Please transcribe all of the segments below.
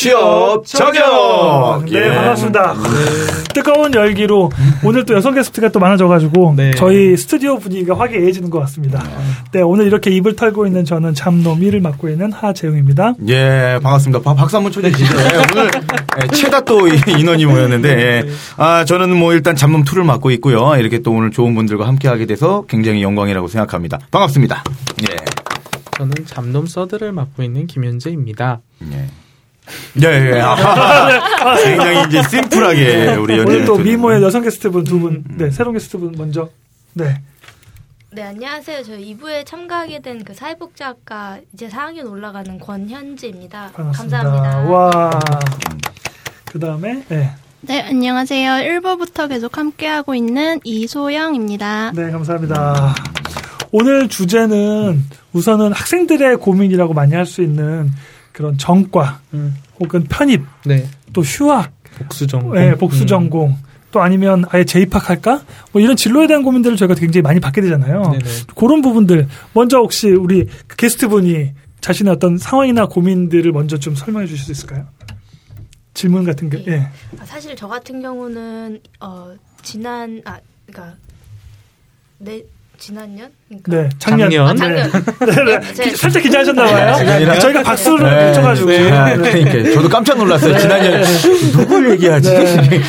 취업 저격! 네, 예. 반갑습니다. 뜨거운 열기로 오늘 또 여성 게스트가 또 많아져가지고 네. 저희 스튜디오 분위기가 화기애애해지는 것 같습니다. 네, 오늘 이렇게 입을 털고 있는 저는 잠노미를 맡고 있는 하재웅입니다. 예, 반갑습니다. 박- 박수 한번 쳐주시죠. 예, 오늘 예, 최다 또 이- 인원이 모였는데, 예. 아, 저는 뭐 일단 잡놈 2를 맡고 있고요. 이렇게 또 오늘 좋은 분들과 함께하게 돼서 굉장히 영광이라고 생각합니다. 반갑습니다. 예. 저는 잡놈 서드를 맡고 있는 김현재입니다. 예. 예, 예. 아, 굉장히 이제 심플하게 우리 연재 오늘 또 미모의 여성 게스트분 두 분, 네, 새로운 게스트분 먼저. 네. 네, 안녕하세요. 저 2부에 참가하게 된 그 사회복지학과 이제 4학년 올라가는 권현지입니다. 반갑습니다. 감사합니다. 와. 그 다음에, 네. 네, 안녕하세요. 1부부터 계속 함께하고 있는 이소영입니다. 네, 감사합니다. 오늘 주제는 우선은 학생들의 고민이라고 많이 할 수 있는 그런 전과 음. 혹은 편입 네. 또 휴학, 복수 전공. 네, 복수 음. 전공 또 아니면 아예 재입학할까? 뭐 이런 진로에 대한 고민들을 저희가 굉장히 많이 받게 되잖아요. 네네. 그런 부분들 먼저 혹시 우리 그 게스트분이 자신의 어떤 상황이나 고민들을 먼저 좀 설명해 주실 수 있을까요? 질문 같은 게 예. 아, 사실 저 같은 경우는 어 지난 아 그러니까 내 지난년 그러니까 네, 작년. 작년. 아, 작년. 네, 네. 제- 살짝 긴장하셨나 봐요. 작년이라? 저희가 박수를 네. 쳐가지고. 네. 아, 그러니까 저도 깜짝 놀랐어요. 지난년 누굴 얘기하지? 네.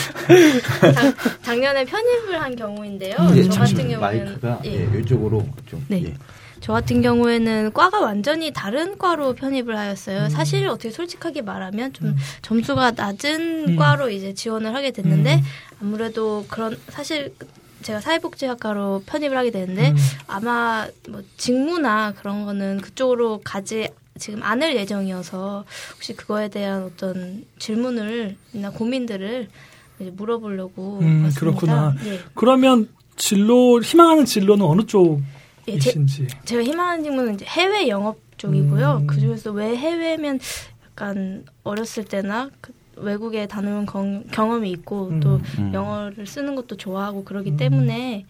작, 작년에 편입을 한 경우인데요. 예, 저 같은 잠시만요. 경우는 마이크가 예. 예, 이쪽으로 좀. 네. 예. 저 같은 경우에는 과가 완전히 다른 과로 편입을 음. 하였어요. 사실 어떻게 솔직하게 말하면 좀 점수가 낮은 음. 과로 이제 지원을 하게 됐는데 음. 아무래도 그런 사실 제가 사회복지학과로 편입을 하게 되는데 음. 아마 뭐 직무나 그런 거는 그쪽으로 가지 지금 않을 예정이어서 혹시 그거에 대한 어떤 질문을나 고민들을 이제 물어보려고 음, 왔습니다. 그렇구나. 예. 그러면 진로 희망하는 진로는 어느 예, 제, 쪽이신지? 제가 희망하는 직무는 이제 해외 영업 쪽이고요. 음. 그 중에서 왜 해외면 약간 어렸을 때나 그 외국에 다녀온 경, 경험이 있고 음. 또 음. 영어를 쓰는 것도 좋아하고 그러기 음. 때문에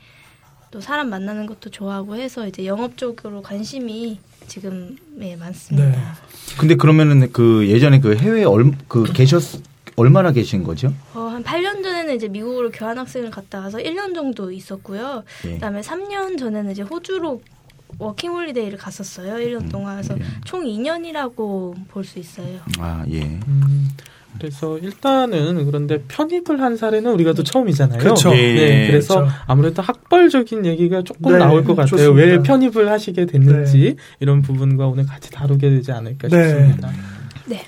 또 사람 만나는 것도 좋아하고 해서 이제 영업 쪽으로 관심이 지금 예, 많습니다. 네. 근데 그러면은 그 예전에 그 해외에 얼, 그 계셨 얼마나 계신 거죠? 어, 한 8년 전에는 이제 미국으로 교환학생을 갔다 와서 1년 정도 있었고요. 예. 그다음에 3년 전에는 이제 호주로 워킹 홀리데이를 갔었어요. 1년 동안. 그래서 예. 총 2년이라고 볼 수 있어요. 아 예. 음, 그래서 일단은 그런데 편입을 한 사례는 우리가 또 처음이잖아요. 그쵸. 네, 예, 그래서 그쵸. 아무래도 학벌적인 얘기가 조금 네, 나올 것 같아요. 좋습니다. 네. 왜 편입을 하시게 됐는지 이런 부분과 오늘 같이 다루게 되지 않을까 네. 싶습니다. 네.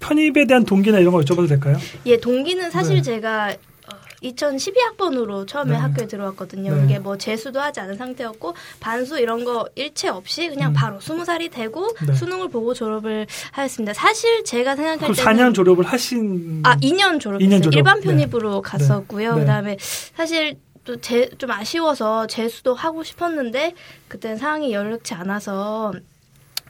편입에 대한 동기나 이런 거 여쭤봐도 될까요? 예, 동기는 사실 네. 제가 2012학번으로 처음에 네. 학교에 들어왔거든요. 네. 이게 뭐 재수도 하지 않은 상태였고 반수 이런 거 일체 없이 그냥 음. 바로 20살이 되고 네. 수능을 보고 졸업을 하였습니다. 사실 제가 생각할 때는 4년 졸업을 하신 아, 2년 졸업했어요. 2년 졸업. 일반 네. 편입으로 갔었고요. 네. 그다음에 사실 또제좀 아쉬워서 재수도 하고 싶었는데 그때는 상황이 여력치 않아서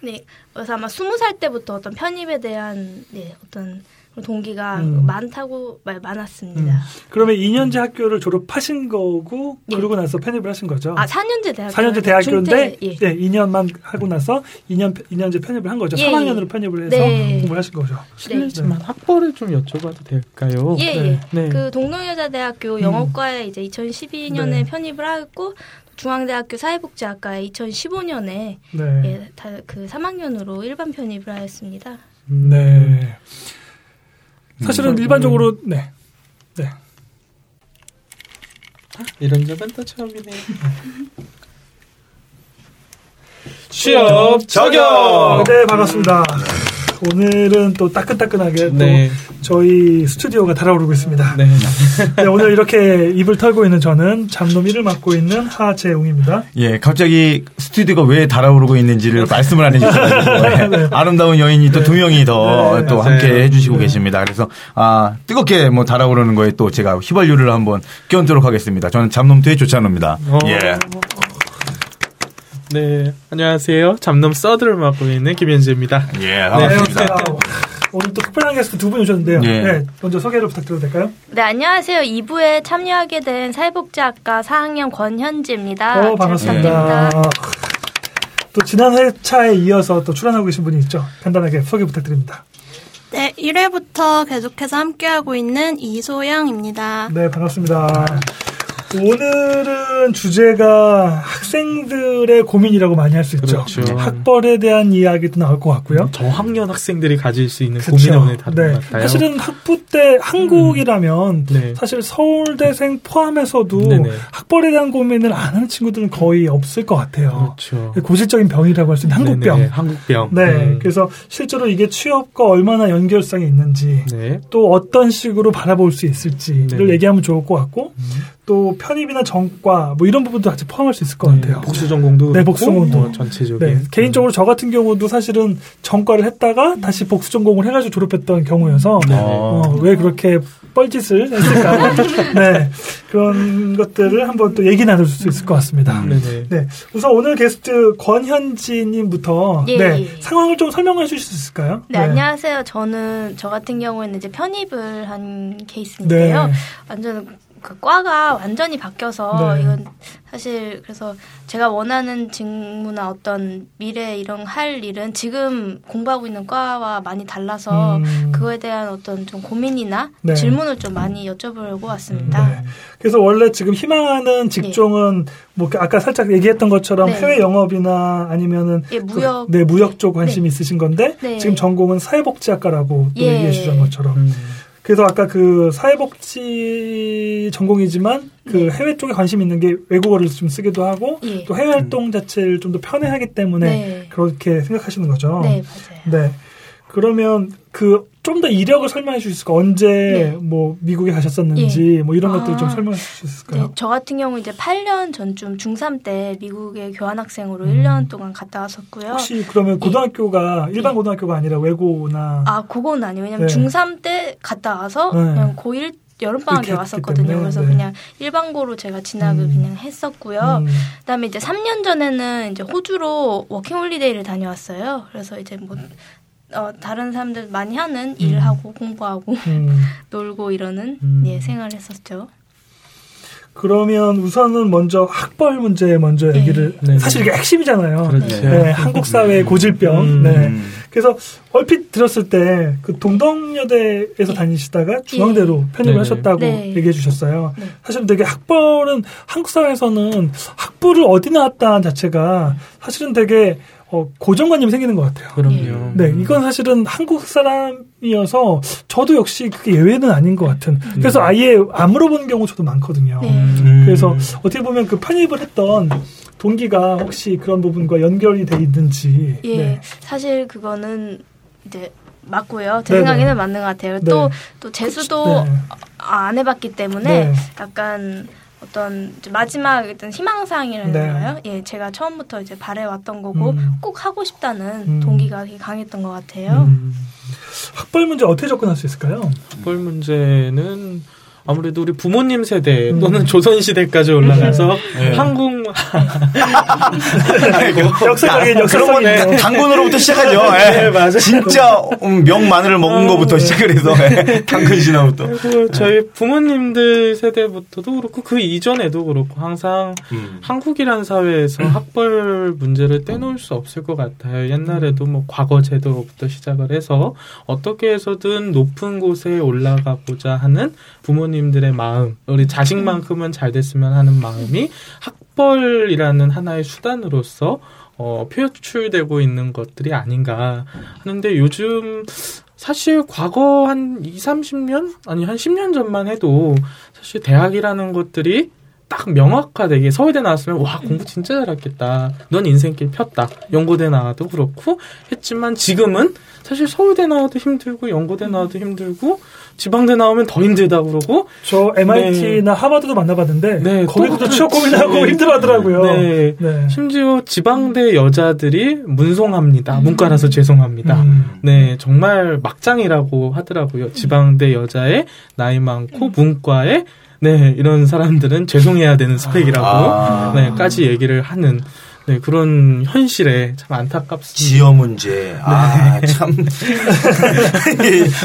네. 그래서 아마 20살 때부터 어떤 편입에 대한 네, 어떤 동기가 음. 많다고 말 음. 많았습니다. 그러면 2년제 학교를 졸업하신 거고 예. 그러고 나서 편입을 하신 거죠? 아, 4년제 대학교. 4년제 대학교인데 중퇴, 예. 네, 2년만 하고 나서 2년 2년제 편입을 한 거죠. 예, 3학년으로 예. 편입을 해서 네. 공부를 하신 거죠. 실례지만 학벌을 좀 여쭤봐도 될까요? 예, 네. 예. 네. 그 동덕여자대학교 음. 영어과에 이제 2012년에 네. 편입을 하였고 중앙대학교 사회복지학과에 2015년에 네. 예, 다 그 3학년으로 일반 편입을 하였습니다. 음, 네. 사실은 음. 일반적으로 네. 네. 이런 적은 또 처음이네요. 취업 저격! 네, 반갑습니다. 오늘은 또 따끈따끈하게 네. 또 저희 스튜디오가 달아오르고 있습니다. 네. 네, 오늘 이렇게 입을 털고 있는 저는 잠놈 일을 맡고 있는 하재웅입니다. 예, 갑자기 스튜디오가 왜 달아오르고 있는지를 말씀을 안 해주셔가지고 예, 아름다운 여인이 또 두 명이 더 네, 또 맞아요. 함께 해주시고 계십니다. 그래서 아 뜨겁게 뭐 달아오르는 거에 또 제가 휘발유를 한번 끼얹도록 하겠습니다. 저는 잠놈투의 조찬호입니다. 어. 예. 네. 안녕하세요. 잡놈 서드를 맡고 있는 김현재입니다. 예, 네, 반갑습니다. 안녕하세요. 오늘 또 특별한 게스트 두 분 오셨는데요. 예. 네, 먼저 소개를 부탁드려도 될까요? 네, 안녕하세요. 2부에 참여하게 된 사회복지학과 4학년 권현지입니다. 어, 잘 반갑습니다. 부탁드립니다. 또 지난 회차에 이어서 또 출연하고 계신 분이 있죠. 간단하게 소개 부탁드립니다. 네, 1회부터 계속해서 함께하고 있는 이소영입니다. 네, 반갑습니다. 오늘은 주제가 학생들의 고민이라고 많이 할 수 있죠. 그렇죠. 학벌에 대한 이야기도 나올 것 같고요. 저학년 학생들이 가질 수 있는. 고민을 오늘 다룬 네. 것 같아요. 사실은 학부 때 한국이라면 네. 사실 서울대생 포함해서도 네네. 학벌에 대한 고민을 안 하는 친구들은 거의 없을 것 같아요. 그렇죠. 고질적인 병이라고 할 수 있는 한국병. 네네, 한국병. 네, 음. 그래서 실제로 이게 취업과 얼마나 연결성이 있는지 네. 또 어떤 식으로 바라볼 수 있을지를 네. 얘기하면 좋을 것 같고 또 편입이나 전과 뭐 이런 부분도 같이 포함할 수 있을 것 네, 같아요. 복수 전공도 네, 복수 전공도. 뭐 전체적인 네, 개인적으로 저 같은 경우도 사실은 전과를 했다가 다시 복수 전공을 해가지고 졸업했던 경우여서 네. 어, 왜 그렇게 뻘짓을 했을까? 네, 그런 것들을 한번 또 얘기 나눌 수 있을 것 같습니다. 네네. 네, 우선 오늘 게스트 권현지님부터 예, 네, 예. 상황을 좀 설명해 주실 수 있을까요? 네, 안녕하세요. 저는 저 같은 경우에는 이제 편입을 한 케이스인데요. 네. 완전 그 과가 완전히 바뀌어서 네. 이건 사실 그래서 제가 원하는 직무나 어떤 미래 이런 할 일은 지금 공부하고 있는 과와 많이 달라서 음. 그거에 대한 어떤 좀 고민이나 네. 질문을 좀 많이 여쭤보려고 왔습니다. 네. 그래서 원래 지금 희망하는 직종은 뭐 아까 살짝 얘기했던 것처럼 네. 해외 영업이나 아니면은 예, 그, 무역. 네 무역 쪽 관심 이 있으신 건데 네. 지금 전공은 사회복지학과라고 또 예. 얘기해 주신 것처럼 음. 그래서 아까 그 사회복지 전공이지만 그 네. 해외 쪽에 관심 있는 게 외국어를 좀 쓰기도 하고 예. 또 해외 활동 자체를 좀 더 편애하기 때문에 네. 그렇게 생각하시는 거죠. 네, 맞아요. 네. 그러면 그 좀 더 이력을 설명해 주실 수 있을까요? 언제 네. 뭐 미국에 가셨었는지 뭐 이런 아. 것들 좀 설명해 주실 수 네, 있을까요? 저 같은 경우 이제 8년 전쯤 중3 때 미국에 교환학생으로 음. 1년 동안 갔다 왔었고요. 혹시 그러면 고등학교가 일반 네. 고등학교가 아니라 외고나 아, 그건 아니에요. 왜냐면 네. 중3 때 갔다 와서 네. 그냥 고1 여름방학에 왔었거든요. 때문에, 그래서 네. 그냥 일반고로 제가 진학을 음. 그냥 했었고요. 음, 그다음에 이제 3년 전에는 이제 호주로 워킹 홀리데이를 다녀왔어요. 그래서 이제 뭐 어, 다른 사람들 많이 하는 일하고 공부하고 음. 놀고 이러는 음. 예, 생활을 했었죠. 그러면 우선은 먼저 학벌 문제 먼저 네. 얘기를 네. 사실 이게 핵심이잖아요. 그렇죠. 네, 한국 사회의 고질병. 음. 네. 음. 그래서 얼핏 들었을 때 그 동덕여대에서 다니시다가 중앙대로 편입을 네. 하셨다고 네. 얘기해 주셨어요. 네. 사실은 되게 학벌은 한국 사회에서는 학부를 어디 나왔다 자체가 사실은 되게 어, 고정관념이 생기는 것 같아요. 그럼요. 네, 이건 사실은 한국 사람이어서 저도 역시 그게 예외는 아닌 것 같은. 그래서 아예 안 물어보는 경우 저도 많거든요. 네. 음. 그래서 어떻게 보면 그 편입을 했던 동기가 혹시 그런 부분과 연결이 돼 있는지. 예, 네. 사실 그거는 이제 맞고요. 제 네네. 생각에는 맞는 것 같아요. 네. 또, 또 재수도 네. 아, 안 해봤기 때문에 네. 약간 어떤 마지막 어떤 희망사항이라는 네. 거요. 예, 제가 처음부터 이제 바래왔던 거고 음. 꼭 하고 싶다는 음. 동기가 되게 강했던 것 같아요. 음. 학벌 문제 어떻게 접근할 수 있을까요? 학벌 문제는 아무래도 우리 부모님 세대 음. 또는 조선 시대까지 올라가서 네. 한국 역사적인 역사적인. 거. 당근으로부터 시작하죠. 예. 네, 맞아요. 진짜 음, 명 마늘을 먹은 거부터 시작을 해서 예. 당근 신화부터. 그리고 저희 부모님들 세대부터도 그렇고 그 이전에도 그렇고 항상 음. 한국이란 사회에서 학벌 문제를 떼놓을 수 없을 것 같아요. 옛날에도 뭐 과거 제도부터 시작을 해서 어떻게 해서든 높은 곳에 올라가고자 하는 부모님 들의 마음, 우리 자식만큼은 잘 됐으면 하는 마음이 학벌이라는 하나의 수단으로서 어, 표출되고 있는 것들이 아닌가 하는데 요즘 사실 과거 한 2, 30년? 아니, 한 10년 전만 해도 사실 대학이라는 것들이 딱 명확하게 서울대 나왔으면 와 공부 진짜 잘했겠다. 넌 인생길 폈다. 연고대 나와도 그렇고 했지만 지금은 사실 서울대 나와도 힘들고 연고대 나와도 힘들고 지방대 나오면 더 힘들다 그러고 저 MIT나 하버드도 만나봤는데 네, 거기도 취업 고민하고 네. 힘들어하더라고요. 네. 네. 심지어 지방대 여자들이 문송합니다. 문과라서 죄송합니다. 음. 네, 정말 막장이라고 하더라고요. 지방대 여자의 나이 많고 문과에 네, 이런 사람들은 죄송해야 되는 스펙이라고 아. 네, 까지 얘기를 하는 네, 그런 현실에 참 안타깝습니다. 지어 문제. 아, 참.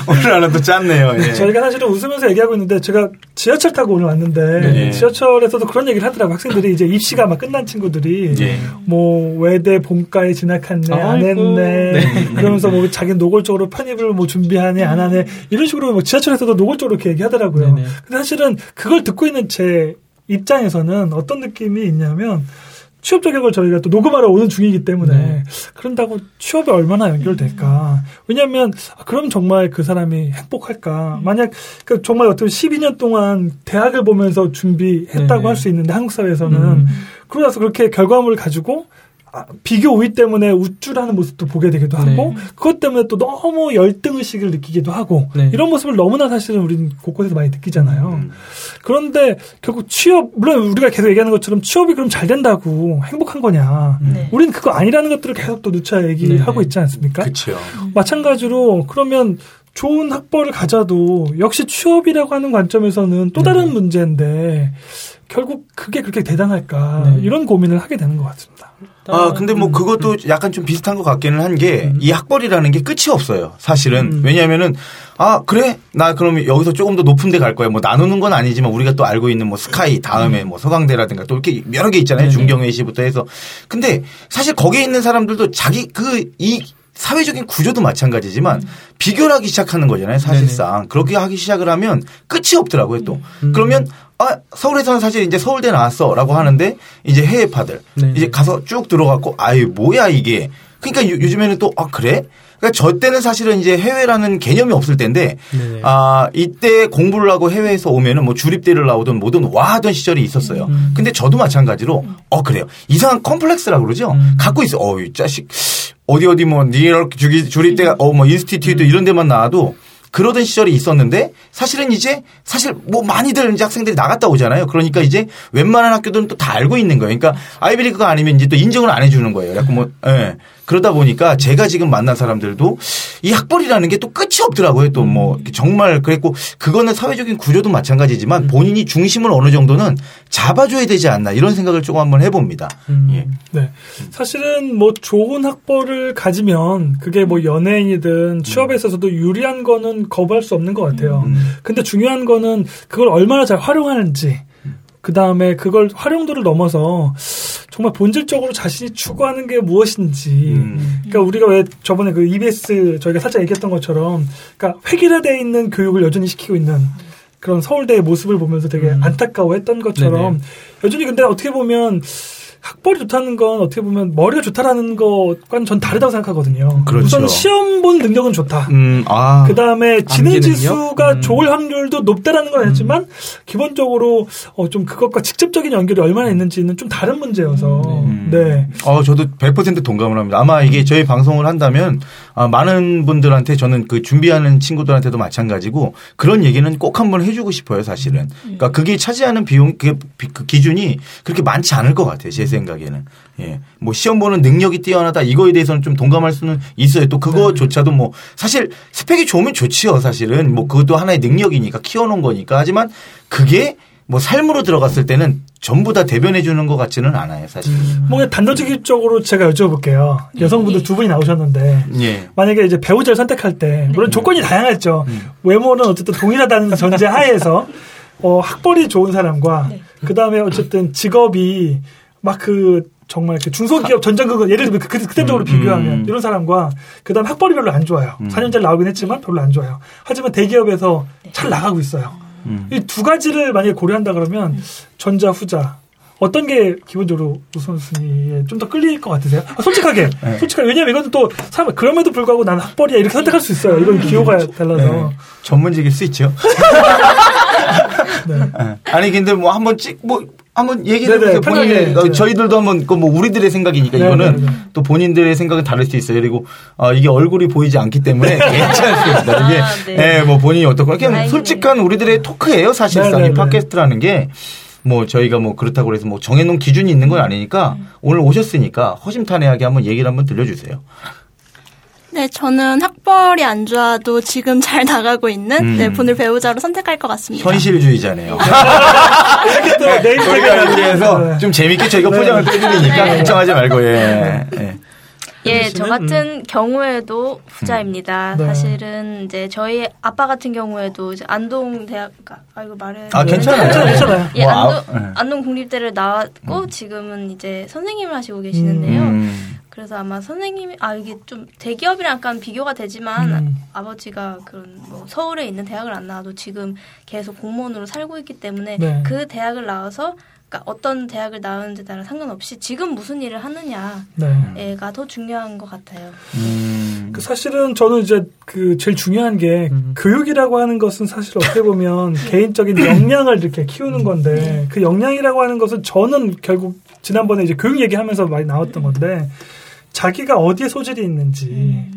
오늘 하나 또 짰네요. 예. 저희가 사실은 웃으면서 얘기하고 있는데 제가 지하철 타고 오늘 왔는데 네. 지하철에서도 그런 얘기를 하더라고 요 학생들이 이제 입시가 막 끝난 친구들이 예. 뭐 외대 본과에 진학했네 안 아이고. 했네 네. 그러면서 뭐 자기 노골적으로 편입을 뭐 준비하네 안 하네 이런 식으로 뭐 지하철에서도 노골적으로 이렇게 얘기하더라고요. 근데 사실은 그걸 듣고 있는 제 입장에서는 어떤 느낌이 있냐면 취업 자격을 저희가 또 녹음하러 오는 중이기 때문에 네. 그런다고 취업에 얼마나 연결될까? 왜냐하면 아, 그럼 정말 그 사람이 행복할까? 만약 그 정말 어떤 12년 동안 대학을 보면서 준비했다고 네네. 할수 있는데 한국 사회에서는 음. 그러고 나서 그렇게 결과물을 가지고 아, 비교 우위 때문에 우쭐하는 모습도 보게 되기도 하고 네. 그것 때문에 또 너무 열등 의식을 느끼기도 하고 네. 이런 모습을 너무나 사실은 우리는 곳곳에서 많이 느끼잖아요. 음. 그런데 결국 취업 물론 우리가 계속 얘기하는 것처럼 취업이 그럼 잘 된다고 행복한 거냐? 네. 우리는 그거 아니라는 것들을 계속 또 누차 얘기하고 네. 있지 않습니까? 그렇죠. 마찬가지로 그러면 좋은 학벌을 가져도 역시 취업이라고 하는 관점에서는 또 다른 문제인데 결국 그게 그렇게 대단할까 네. 이런 고민을 하게 되는 것 같습니다. 아, 근데 뭐 음, 그것도 약간 좀 비슷한 것 같기는 한 게이 학벌이라는 게 끝이 없어요. 사실은. 음. 왜냐하면은 아, 그래? 나 그러면 여기서 조금 더 높은 데 갈 거야. 뭐 나누는 건 아니지만 우리가 또 알고 있는 뭐 스카이 다음에 뭐 서강대라든가 또 이렇게 여러 개 있잖아요. 네네. 중경외시부터 해서. 근데 사실 거기에 있는 사람들도 자기 그이 사회적인 구조도 마찬가지지만 비교를 하기 시작하는 거잖아요. 사실상. 그렇게 하기 시작을 하면 끝이 없더라고요, 또. 음. 그러면 아, 서울에서는 사실 이제 서울대 나왔어라고 하는데 이제 해외파들 네네. 이제 가서 쭉 들어갔고 아유 뭐야 이게? 그러니까 요, 즘에는 또 아 그래? 그러니까 저 때는 사실은 이제 해외라는 개념이 없을 때인데 네네. 아 이때 공부를 하고 해외에서 오면은 뭐 주립대를 나오든 뭐든 와 하던 시절이 있었어요. 음. 근데 저도 마찬가지로 어 그래요. 이상한 컴플렉스라고 그러죠? 음. 갖고 있어. 어이 자식. 어디 어디 뭐 주기 주립대가 어 뭐 institute 이런 데만 나와도 그러던 시절이 있었는데 사실은 이제 사실 뭐 많이들 이제 학생들이 나갔다 오잖아요. 그러니까 이제 웬만한 학교들은 또 다 알고 있는 거예요. 그러니까 아이비리그가 아니면 이제 또 인정을 안 해주는 거예요. 약간 뭐 예. 그러다 보니까 제가 지금 만난 사람들도 이 학벌이라는 게 또 끝이 없더라고요. 또 뭐 정말 그랬고 그거는 사회적인 구조도 마찬가지지만 본인이 중심을 어느 정도는 잡아줘야 되지 않나 이런 생각을 조금 한번 해봅니다. 음. 예. 네. 사실은 뭐 좋은 학벌을 가지면 그게 뭐 연예인이든 취업에 있어서도 유리한 거는 거부할 수 없는 것 같아요. 음. 근데 중요한 거는 그걸 얼마나 잘 활용하는지, 그 다음에 그걸 활용도를 넘어서 정말 본질적으로 자신이 추구하는 게 무엇인지. 음. 그러니까 우리가 왜 저번에 그 EBS 저희가 살짝 얘기했던 것처럼, 그러니까 획일화되어 있는 교육을 여전히 시키고 있는 그런 서울대의 모습을 보면서 되게 음. 안타까워했던 것처럼 네네. 여전히 근데 어떻게 보면 학벌이 좋다는 건 어떻게 보면 머리가 좋다라는 것과는 전 다르다고 생각하거든요. 그렇죠. 우선 시험 본 능력은 좋다. 음, 아. 그 다음에 지능 지수가? 음. 좋을 확률도 높다라는 건 알지만 기본적으로 어, 좀 그것과 직접적인 연결이 얼마나 있는지는 좀 다른 문제여서 음. 네. 어, 저도 100% 동감을 합니다. 아마 이게 저희 방송을 한다면 아, 많은 분들한테 저는 그 준비하는 친구들한테도 마찬가지고 그런 얘기는 꼭 한번 해주고 싶어요, 사실은. 그러니까 그게 차지하는 비용, 그 기준이 그렇게 많지 않을 것 같아요, 제 생각에는. 예. 뭐 시험 보는 능력이 뛰어나다 이거에 대해서는 좀 동감할 수는 있어요. 또 그거조차도 뭐 사실 스펙이 좋으면 좋지요, 사실은. 뭐 그것도 하나의 능력이니까 키워놓은 거니까. 하지만 그게 뭐 삶으로 들어갔을 때는 전부 다 대변해 주는 것 같지는 않아요, 사실. 뭐 단도직입적으로 제가 여쭤볼게요. 여성분들 두 분이 나오셨는데 예. 만약에 이제 배우자를 선택할 때 물론 조건이 다양했죠. 외모는 어쨌든 동일하다는 전제 하에서 어, 학벌이 좋은 사람과 그 다음에 어쨌든 직업이 막그 정말 그 중소기업 전전극 예를 들면 그, 그, 그때적으로 음, 비교하면 음. 이런 사람과 그다음 학벌이 별로 안 좋아요. 4년짜리 나오긴 했지만 별로 안 좋아요. 하지만 대기업에서 잘 나가고 있어요. 음. 이두 가지를 만약에 고려한다 그러면 전자 후자 어떤 게 기본적으로 우선 순위에 좀 더 끌릴 것 같으세요? 아, 솔직하게, 네. 솔직하게 왜냐면 이것은 또 사람 그럼에도 불구하고 나는 학벌이야 이렇게 선택할 수 있어요. 이건 기호가 달라서. 네. 전문직일 수 있죠. 네. 네. 아니 근데 뭐 한번 찍 뭐 한번 얘기해 네네, 보세요. 본인 저희들도 한번 그뭐 우리들의 생각이니까 네네, 이거는 네. 또 본인들의 생각은 다를 수 있어요. 그리고 어, 이게 얼굴이 보이지 않기 때문에 괜찮습니다. 이게 아, 네. 예, 뭐 본인이 어떻거나 그냥. 솔직한 우리들의 토크예요. 사실상 네네네. 이 팟캐스트라는 게. 뭐 저희가 뭐 그렇다고 해서 뭐 정해놓은 기준이 있는 건 아니니까 오늘 오셨으니까 허심탄회하게 한번 얘기를 한번 들려주세요. 네, 저는 학벌이 안 좋아도 지금 잘 나가고 있는 음. 네, 분을 배우자로 선택할 것 같습니다. 현실주의자네요. 또 네임 우리가 여기에서 네. 좀 재밌게 저희가 포장을 빼드리니까 걱정하지 말고 예. 예. 예, 저 같은 경우에도 부자입니다. 네. 사실은 이제 저희 아빠 같은 경우에도 이제 안동 대학, 아 이거 말해. 아 괜찮아요. 괜찮아요. 예, 뭐, 안동, 아, 예. 안동 국립대를 나왔고 지금은 이제 선생님을 하시고 계시는데요. 음. 그래서 아마 선생님이 아 이게 좀 대기업이랑 약간 비교가 되지만 음. 아버지가 그런 뭐 서울에 있는 대학을 안 나와도 지금 계속 공무원으로 살고 있기 때문에 네. 그 대학을 나와서 그러니까 어떤 대학을 나오는지 따라 상관없이 지금 무슨 일을 하느냐가 네. 더 중요한 것 같아요. 음. 그 사실은 저는 이제 그 제일 중요한 게 음. 교육이라고 하는 것은 사실 어떻게 보면 개인적인 역량을 이렇게 키우는 건데 그 역량이라고 하는 것은 저는 결국 지난번에 이제 교육 얘기하면서 많이 나왔던 건데 자기가 어디에 소질이 있는지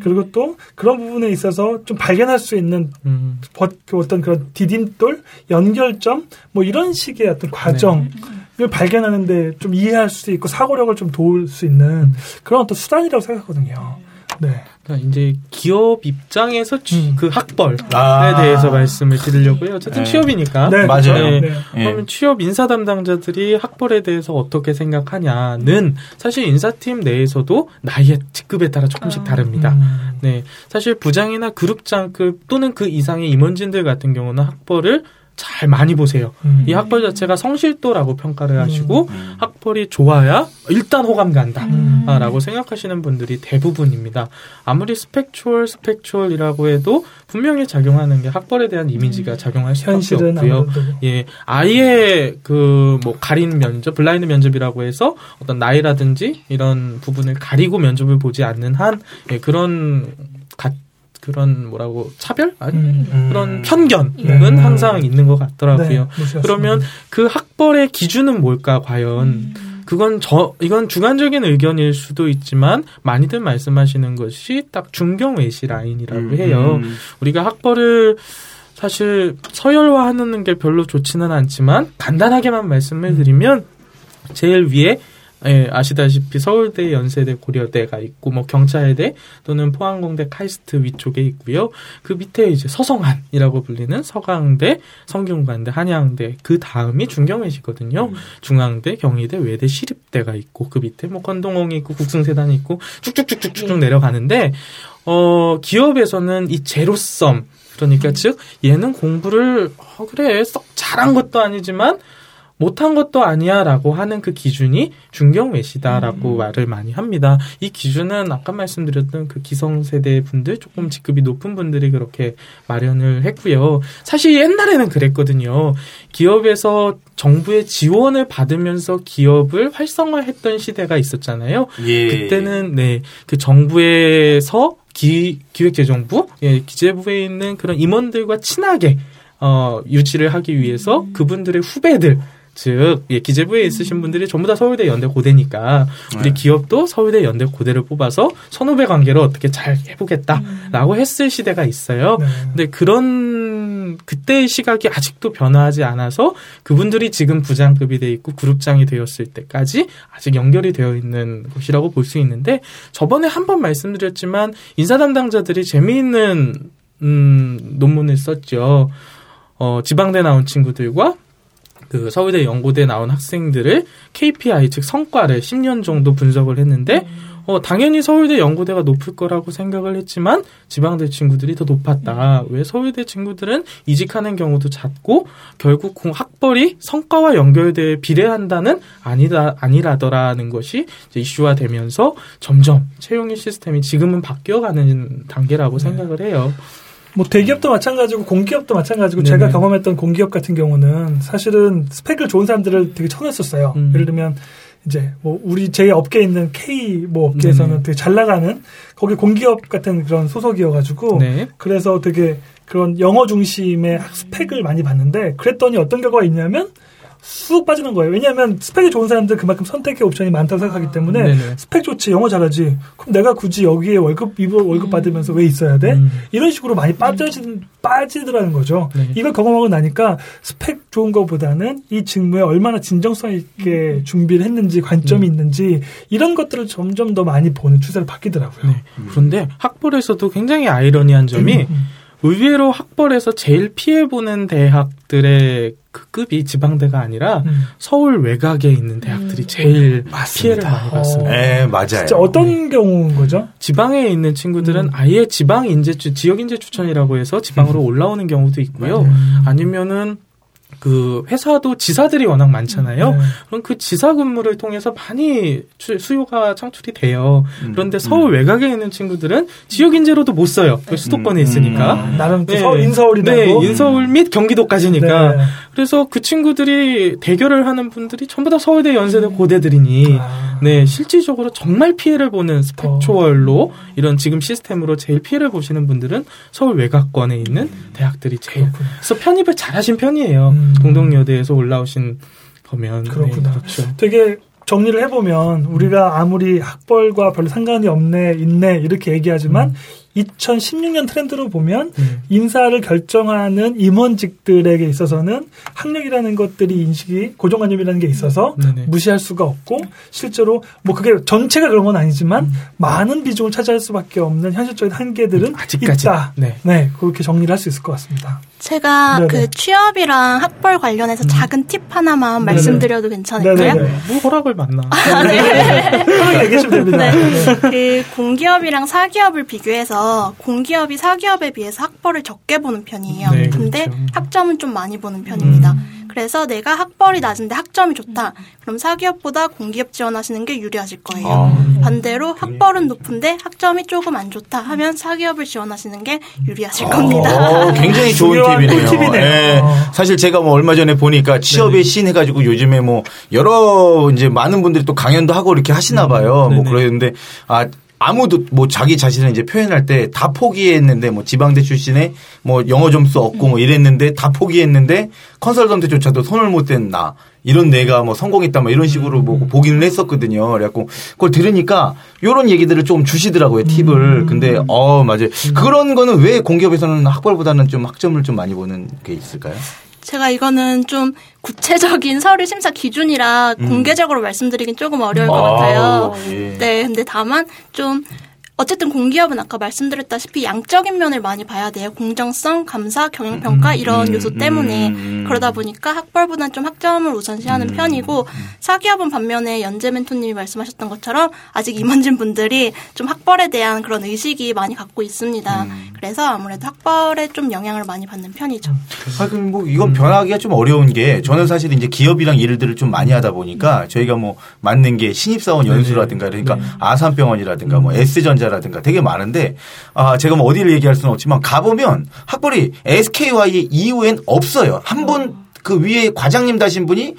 그리고 또 그런 부분에 있어서 좀 발견할 수 있는 음. 버- 그 어떤 그런 디딤돌, 연결점 뭐 이런 식의 어떤 과정을 발견하는데 좀 이해할 수 있고 사고력을 좀 도울 수 있는 그런 어떤 수단이라고 생각하거든요. 네. 그러니까 이제 기업 입장에서 취- 음. 그 학벌에 아. 대해서 말씀을 드리려고요. 어쨌든 네. 취업이니까. 네, 맞아요. 네. 네. 예. 그러면 취업 인사 담당자들이 학벌에 대해서 어떻게 생각하냐는 사실 인사팀 내에서도 나이의 직급에 따라 조금씩 다릅니다. 음. 네, 사실 부장이나 그룹장급 또는 그 이상의 임원진들 같은 경우는 학벌을 잘 많이 보세요. 음. 이 학벌 자체가 성실도라고 평가를 하시고 음. 학벌이 좋아야 일단 호감 간다. 음. 아, 라고 생각하시는 분들이 대부분입니다. 아무리 스펙 초월, 스펙 초월이라고 해도 분명히 작용하는 게 학벌에 대한 이미지가 작용할 수밖에 없고요. 예, 아예 그 뭐 가린 면접, 블라인드 면접이라고 해서 어떤 나이라든지 이런 부분을 가리고 면접을 보지 않는 한 예, 그런 가, 그런 뭐라고 차별 아니 음. 그런 편견은 네. 항상 있는 것 같더라고요. 네. 그러면 그 학벌의 기준은 뭘까 과연? 그건 저 이건 주관적인 의견일 수도 있지만 많이들 말씀하시는 것이 딱 중경 외시 라인이라고 해요. 음. 우리가 학벌을 사실 서열화하는 게 별로 좋지는 않지만 간단하게만 말씀을 드리면 제일 위에 예, 아시다시피 서울대, 연세대, 고려대가 있고 뭐 경찰대 또는 포항공대, 카이스트 위쪽에 있고요. 그 밑에 이제 서성한이라고 불리는 서강대, 성균관대, 한양대 그 다음이 중경외시거든요. 중앙대, 경희대, 외대, 시립대가 있고 그 밑에 뭐 건동홍이 있고 국승세단이 있고 쭉쭉쭉쭉쭉 내려가는데 어 기업에서는 이 제로섬 그러니까 즉 얘는 공부를 어, 그래 썩 잘한 것도 아니지만 못한 것도 아니야라고 하는 그 기준이 중경 외시다라고 말을 많이 합니다. 이 기준은 아까 말씀드렸던 그 기성 세대 분들 조금 직급이 높은 분들이 그렇게 마련을 했고요. 사실 옛날에는 그랬거든요. 기업에서 정부의 지원을 받으면서 기업을 활성화했던 시대가 있었잖아요. 예. 그때는 네 그 정부에서 기, 기획재정부 예, 기재부에 있는 그런 임원들과 친하게 어, 유지를 하기 위해서 그분들의 후배들 즉 예, 기재부에 있으신 분들이 전부 다 서울대 연대 고대니까 우리 네. 기업도 서울대 연대 고대를 뽑아서 선후배 관계를 어떻게 잘 해보겠다라고 했을 시대가 있어요. 네. 근데 그런 그때의 시각이 아직도 변화하지 않아서 그분들이 지금 부장급이 돼 있고 그룹장이 되었을 때까지 아직 연결이 되어 있는 것이라고 볼 수 있는데 저번에 한 번 말씀드렸지만 인사 담당자들이 재미있는 음, 논문을 썼죠. 어, 지방대 나온 친구들과 그 서울대 연고대 나온 학생들을 KPI 즉 성과를 10년 정도 분석을 했는데 어, 당연히 서울대 연고대가 높을 거라고 생각을 했지만 지방대 친구들이 더 높았다. 왜 서울대 친구들은 이직하는 경우도 잦고 결국 공- 학벌이 성과와 연결돼 비례한다는 아니다 아니라더라는 것이 이슈화 되면서 점점 채용의 시스템이 지금은 바뀌어가는 단계라고 생각을 해요. 뭐 대기업도 마찬가지고 공기업도 마찬가지고 네네. 제가 경험했던 공기업 같은 경우는 사실은 스펙을 좋은 사람들을 되게 쳐냈었어요. 음. 예를 들면 이제 뭐 우리 제 업계에 있는 K 뭐 업계에서는 네네. 되게 잘 나가는 거기 공기업 같은 그런 소속이어가지고 네. 그래서 되게 그런 영어 중심의 학 스펙을 많이 봤는데 그랬더니 어떤 결과가 있냐면 쑥 빠지는 거예요. 왜냐하면 스펙이 좋은 사람들 그만큼 선택의 옵션이 많다고 생각하기 때문에 네네. 스펙 좋지 영어 잘하지 그럼 내가 굳이 여기에 월급 이거 월급 받으면서 왜 있어야 돼? 음. 이런 식으로 많이 빠져지 빠지더라는 거죠. 네. 이걸 경험하고 나니까 스펙 좋은 것보다는 이 직무에 얼마나 진정성 있게 준비를 했는지 관점이 음. 있는지 이런 것들을 점점 더 많이 보는 추세를 바뀌더라고요. 네. 그런데 학벌에서도 굉장히 아이러니한 점이 음. 의외로 학벌에서 제일 피해보는 대학들의 그 급이 지방대가 아니라 음. 서울 외곽에 있는 대학들이 제일 피해를 많이 봤습니다. 네, 맞아요. 진짜 어떤 경우인 거죠? 지방에 있는 친구들은 음. 아예 지방 인재 추, 지역 인재 추천이라고 해서 지방으로 올라오는 경우도 있고요. 음. 아니면은 그 회사도 지사들이 워낙 많잖아요. 네. 그럼 그 지사 근무를 통해서 많이 수- 수요가 창출이 돼요. 음, 그런데 서울 외곽에 있는 친구들은 지역 인재로도 못 써요. 그 수도권에 음, 있으니까. 음. 나름 또 네. 서- 인서울이라고 네, 인서울 및 경기도까지니까. 네. 그래서 그 친구들이 대결을 하는 분들이 전부 다 서울대, 연세대, 고대들이니 아. 네, 실질적으로 정말 피해를 보는 어. 스펙 초월로 이런 지금 시스템으로 제일 피해를 보시는 분들은 서울 외곽권에 있는 대학들이 제일. 그렇구나. 그래서 편입을 잘하신 편이에요. 음. 동덕여대에서 올라오신 거면. 네, 그렇구나. 그렇죠. 되게 정리를 해보면 우리가 아무리 학벌과 별로 상관이 없네, 있네 이렇게 얘기하지만 2016년 트렌드로 보면 음. 인사를 결정하는 임원직들에게 있어서는 학력이라는 것들이 인식이 고정관념이라는 게 있어서 네네. 무시할 수가 없고 실제로 뭐 그게 전체가 그런 건 아니지만 많은 비중을 차지할 수밖에 없는 현실적인 한계들은 아직까지. 있다. 네. 네, 그렇게 정리를 할 수 있을 것 같습니다. 제가 네네. 그 취업이랑 학벌 관련해서 작은 팁 하나만 네네. 말씀드려도 괜찮을까요? 네네네. 뭐 허락을 받나. 편하게 얘기하시면 됩니다. 네. 네. 그 공기업이랑 사기업을 비교해서 공기업이 사기업에 비해서 학벌을 적게 보는 편이에요. 네, 근데 그렇죠. 학점은 좀 많이 보는 편입니다. 음. 그래서 내가 학벌이 낮은데 학점이 좋다. 그럼 사기업보다 공기업 지원하시는 게 유리하실 거예요. 아. 반대로 학벌은 높은데 학점이 조금 안 좋다 하면 사기업을 지원하시는 게 유리하실 어, 겁니다. 굉장히 좋은 팁이네요. 꿀팁이네요. 예. 어. 사실 제가 뭐 얼마 전에 보니까 취업의 신 해가지고 요즘에 뭐 여러 이제 많은 분들이 또 강연도 하고 이렇게 하시나 봐요. 뭐 네네. 그러는데 아 아무도 뭐 자기 자신을 이제 표현할 때 다 포기했는데 뭐 지방대 출신에 뭐 영어 점수 없고 뭐 이랬는데 다 포기했는데 컨설턴트조차도 손을 못 댄 나. 이런 내가 뭐 성공했다 뭐 이런 식으로 뭐 보기는 했었거든요. 그래갖고 그걸 들으니까 요런 얘기들을 좀 주시더라고요. 팁을. 근데 어 맞아요. 그런 거는 왜 공기업에서는 학벌보다는 좀 학점을 좀 많이 보는 게 있을까요? 제가 이거는 좀 구체적인 서류 심사 기준이라 공개적으로 말씀드리긴 조금 어려울 것 음. 아, 같아요. 예. 네, 근데 다만 좀 어쨌든 공기업은 아까 말씀드렸다시피 양적인 면을 많이 봐야 돼요. 공정성, 감사, 경영평가 이런 음, 요소 때문에 음. 그러다 보니까 학벌보다는 좀 학점을 우선시하는 음. 편이고 사기업은 반면에 연재 멘토님이 말씀하셨던 것처럼 아직 임원진 분들이 좀 학벌에 대한 그런 의식이 많이 갖고 있습니다. 음. 그래서 아무래도 학벌에 좀 영향을 많이 받는 편이죠. 아, 그럼 뭐 이건 변하기가 좀 어려운 게 저는 사실 이제 기업이랑 일들을 좀 많이 하다 보니까 저희가 뭐 맞는 게 신입사원 연수라든가 그러니까 아산병원이라든가 뭐 S전자 라든가 되게 많은데 아, 제가 뭐 어디를 얘기할 수는 없지만 가보면 학벌이 SKY 이후엔 없어요. 한 분 그 위에 과장님 다신 분이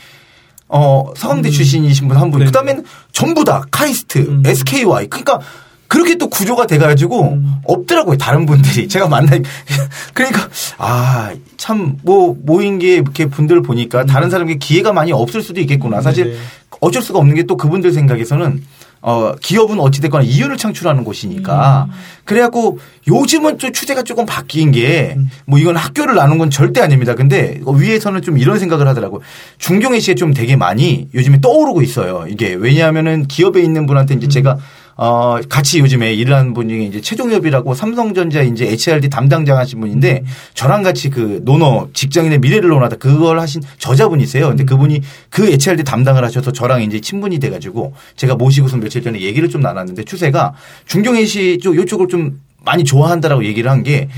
어, 서강대 출신이신 분 한 분. 네. 그 다음엔 전부 다 카이스트, 음. SKY. 그러니까 그렇게 또 구조가 돼가지고 음. 없더라고요. 다른 분들이. 제가 만나, 그러니까, 아, 참, 뭐, 모인 게 이렇게 분들 보니까 다른 사람에게 기회가 많이 없을 수도 있겠구나. 사실 음. 어쩔 수가 없는 게 또 그분들 생각에서는 어, 기업은 어찌됐거나 이윤을 창출하는 곳이니까. 음. 그래갖고 요즘은 좀 추세가 조금 바뀐 게, 음. 뭐 이건 학교를 나눈 건 절대 아닙니다. 근데 위에서는 좀 이런 생각을 하더라고요. 중경의 시에 좀 되게 많이 요즘에 떠오르고 있어요. 이게 왜냐하면은 기업에 있는 분한테 이제 제가 어, 같이 요즘에 일하는 분 중에 이제 최종엽이라고 삼성전자 이제 HRD 담당자 하신 분인데 저랑 같이 그 논어 직장인의 미래를 논하다. 그걸 하신 저자분이세요. 근데 그분이 그 HRD 담당을 하셔서 저랑 이제 친분이 돼가지고 제가 모시고서 며칠 전에 얘기를 좀 나눴는데 추세가 중경혜시 쪽 이쪽을 좀 많이 좋아한다라고 얘기를 한 게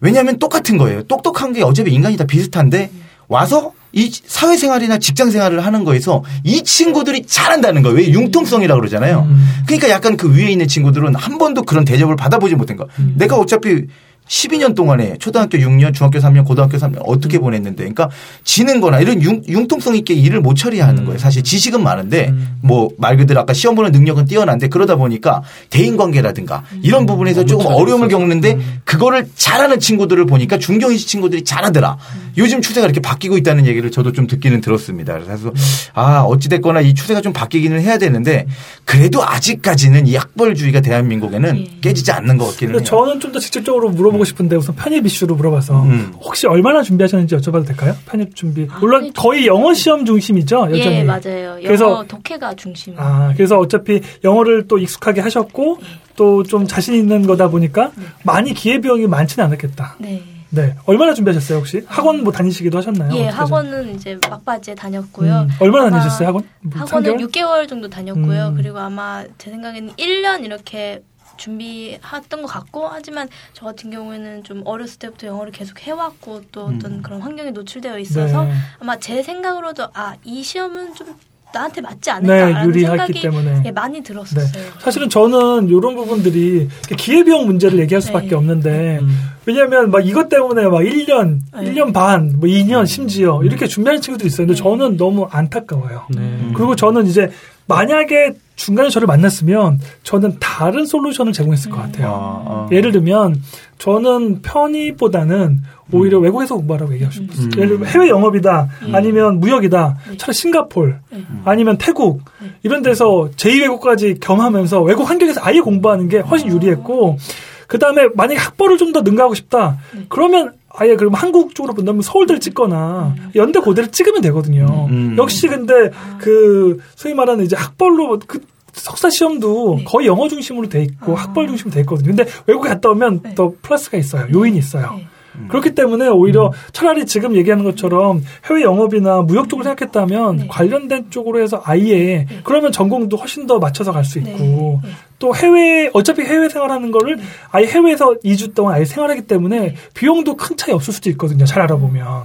왜냐하면 똑같은 거예요. 똑똑한 게 어차피 인간이 다 비슷한데 와서 이 사회생활이나 직장생활을 하는 거에서 이 친구들이 잘한다는 거예요. 왜 융통성이라고 그러잖아요. 그러니까 약간 그 위에 있는 친구들은 한 번도 그런 대접을 받아보지 못한 거. 내가 어차피 12년 동안에 초등학교 6년, 중학교 3년, 고등학교 3년 어떻게 보냈는데, 그러니까 지는 거나 이런 융, 융통성 있게 일을 못 처리하는 거예요. 사실 지식은 많은데, 뭐말 그대로 아까 시험 보는 능력은 뛰어난데 그러다 보니까 대인 관계라든가 이런 부분에서 조금 어려움을 겪는데 그거를 잘하는 친구들을 보니까 중경이시 친구들이 잘하더라. 요즘 추세가 이렇게 바뀌고 있다는 얘기를 저도 좀 듣기는 들었습니다. 그래서 아, 어찌됐거나 이 추세가 좀 바뀌기는 해야 되는데 그래도 아직까지는 이 학벌주의가 대한민국에는 깨지지 않는 것 같기는 해요. 저는 좀 더 직접적으로 물어보고 싶은데 우선 편입 이슈로 물어봐서 음. 혹시 얼마나 준비하셨는지 여쭤봐도 될까요? 편입 준비. 물론 아니, 거의 영어 시험 중심이죠, 여전히. 예, 맞아요. 영어 그래서- 독해가 중심. 아, 그래서 어차피 영어를 또 익숙하게 하셨고 또좀 자신 있는 거다 보니까 많이 기회비용이 많지는 않았겠다. 네. 네. 얼마나 준비하셨어요, 혹시? 학원 뭐 다니시기도 하셨나요? 예, 학원은 이제 막바지에 다녔고요. 음, 얼마나 다니셨어요, 학원? 뭐 학원은 3개월? 6개월 정도 다녔고요. 음. 그리고 아마 제 생각에는 1년 이렇게 준비했던 것 같고 하지만 저 같은 경우에는 좀 어렸을 때부터 영어를 계속 해왔고 또 어떤 그런 환경에 노출되어 있어서 네. 아마 제 생각으로도 아 이 시험은 좀 나한테 맞지 네, 않을까라는 유리하기 생각이 때문에. 예, 많이 네. 들었었어요. 사실은 저는 이런 부분들이 기회비용 문제를 얘기할 수밖에 네. 없는데 음. 왜냐하면 막 이것 때문에 막 1년, 네. 1년 반, 뭐 2년 심지어 이렇게 준비하는 친구들이 있어요. 근데 저는 너무 안타까워요. 네. 그리고 저는 이제 만약에 중간에 저를 만났으면 저는 다른 솔루션을 제공했을 것 같아요. 아, 아. 예를 들면 저는 편의보다는 오히려 외국에서 공부하라고 얘기하고 싶었어요. 음. 예를 들면 해외 영업이다, 음. 아니면 무역이다, 차라리 싱가폴, 아니면 태국 이런 데서 제2외국까지 겸하면서 외국 환경에서 아예 공부하는 게 훨씬 유리했고 그 다음에 만약에 학벌을 좀 더 능가하고 싶다, 그러면 아예 그럼 한국 쪽으로 본다면 서울대를 찍거나 연대 고대를 찍으면 되거든요. 음. 역시 근데 그 소위 말하는 이제 학벌로 그 석사 시험도 네. 거의 영어 중심으로 돼 있고 아. 학벌 중심으로 돼 있거든요. 근데 외국에 갔다 오면 네. 더 플러스가 있어요. 요인이 있어요. 네. 그렇기 때문에 오히려 차라리 지금 얘기하는 것처럼 해외 영업이나 무역 쪽을 생각했다면 네. 관련된 쪽으로 해서 아예 그러면 전공도 훨씬 더 맞춰서 갈 수 있고 네. 네. 또 해외 어차피 해외 생활하는 거를 아예 해외에서 2주 동안 아예 생활하기 때문에 네. 비용도 큰 차이 없을 수도 있거든요. 잘 알아보면.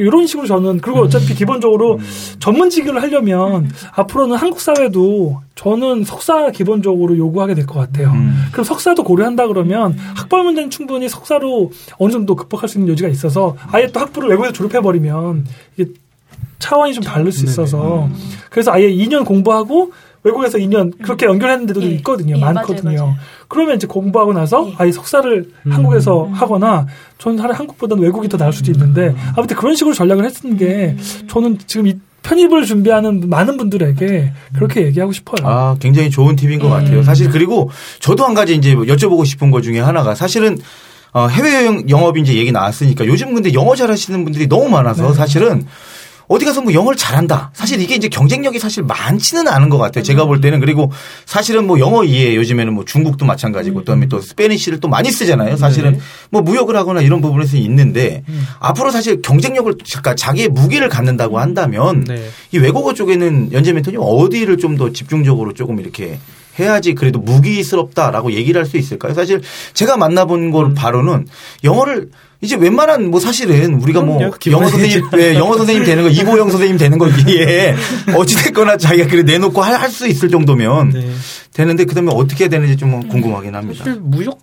이런 식으로 저는 그리고 어차피 기본적으로 전문직을 하려면 앞으로는 한국 사회도 저는 석사 기본적으로 요구하게 될 것 같아요. 음. 그럼 석사도 고려한다 그러면 학벌 문제는 충분히 석사로 어느 정도 극복할 수 있는 여지가 있어서 아예 또 학부를 외국에서 졸업해 버리면 이게 차원이 좀 다를 수. 있어서 그래서 아예 2년 공부하고 외국에서 2년 그렇게 연결하는 데도 예. 있거든요. 예, 많거든요. 맞아요, 맞아요. 그러면 이제 공부하고 나서 예. 아예 석사를 음. 한국에서 하거나 저는 차라리 한국보다는 외국이 더 나을 수도 있는데 아무튼 그런 식으로 전략을 했는 게 저는 지금 이 편입을 준비하는 많은 분들에게 그렇게 얘기하고 싶어요. 아, 굉장히 좋은 팁인 것 음. 같아요. 사실 그리고 저도 한 가지 이제 여쭤보고 싶은 것 중에 하나가 사실은 어, 해외 영업이 이제 얘기 나왔으니까 요즘 근데 영어 잘하시는 분들이 너무 많아서 네. 사실은 어디 가서 뭐 영어를 잘한다. 사실 이게 이제 경쟁력이 사실 많지는 않은 것 같아요. 제가 볼 때는 그리고 사실은 뭐 영어 이해 요즘에는 뭐 중국도 마찬가지고 그다음에 또 스페니쉬를 또 많이 쓰잖아요. 사실은 뭐 무역을 하거나 이런 부분에서 있는데 앞으로 사실 경쟁력을 잠깐 자기의 무기를 갖는다고 한다면 네. 이 외국어 쪽에는 연재 멘토님 어디를 좀 더 집중적으로 조금 이렇게 해야지 그래도 무기스럽다라고 얘기를 할 수 있을까요? 사실 제가 만나본 음. 걸 바로는 영어를 이제 웬만한 뭐 사실은 우리가 뭐. 영어. 선생님, 예, 영어 선생님 되는 거 이보영 선생님 되는 거기에 어찌됐거나 자기가 그래 내놓고 할 수 있을 정도면 네. 되는데 그다음에 어떻게 되는지 좀 궁금하긴 합니다. 사실 무역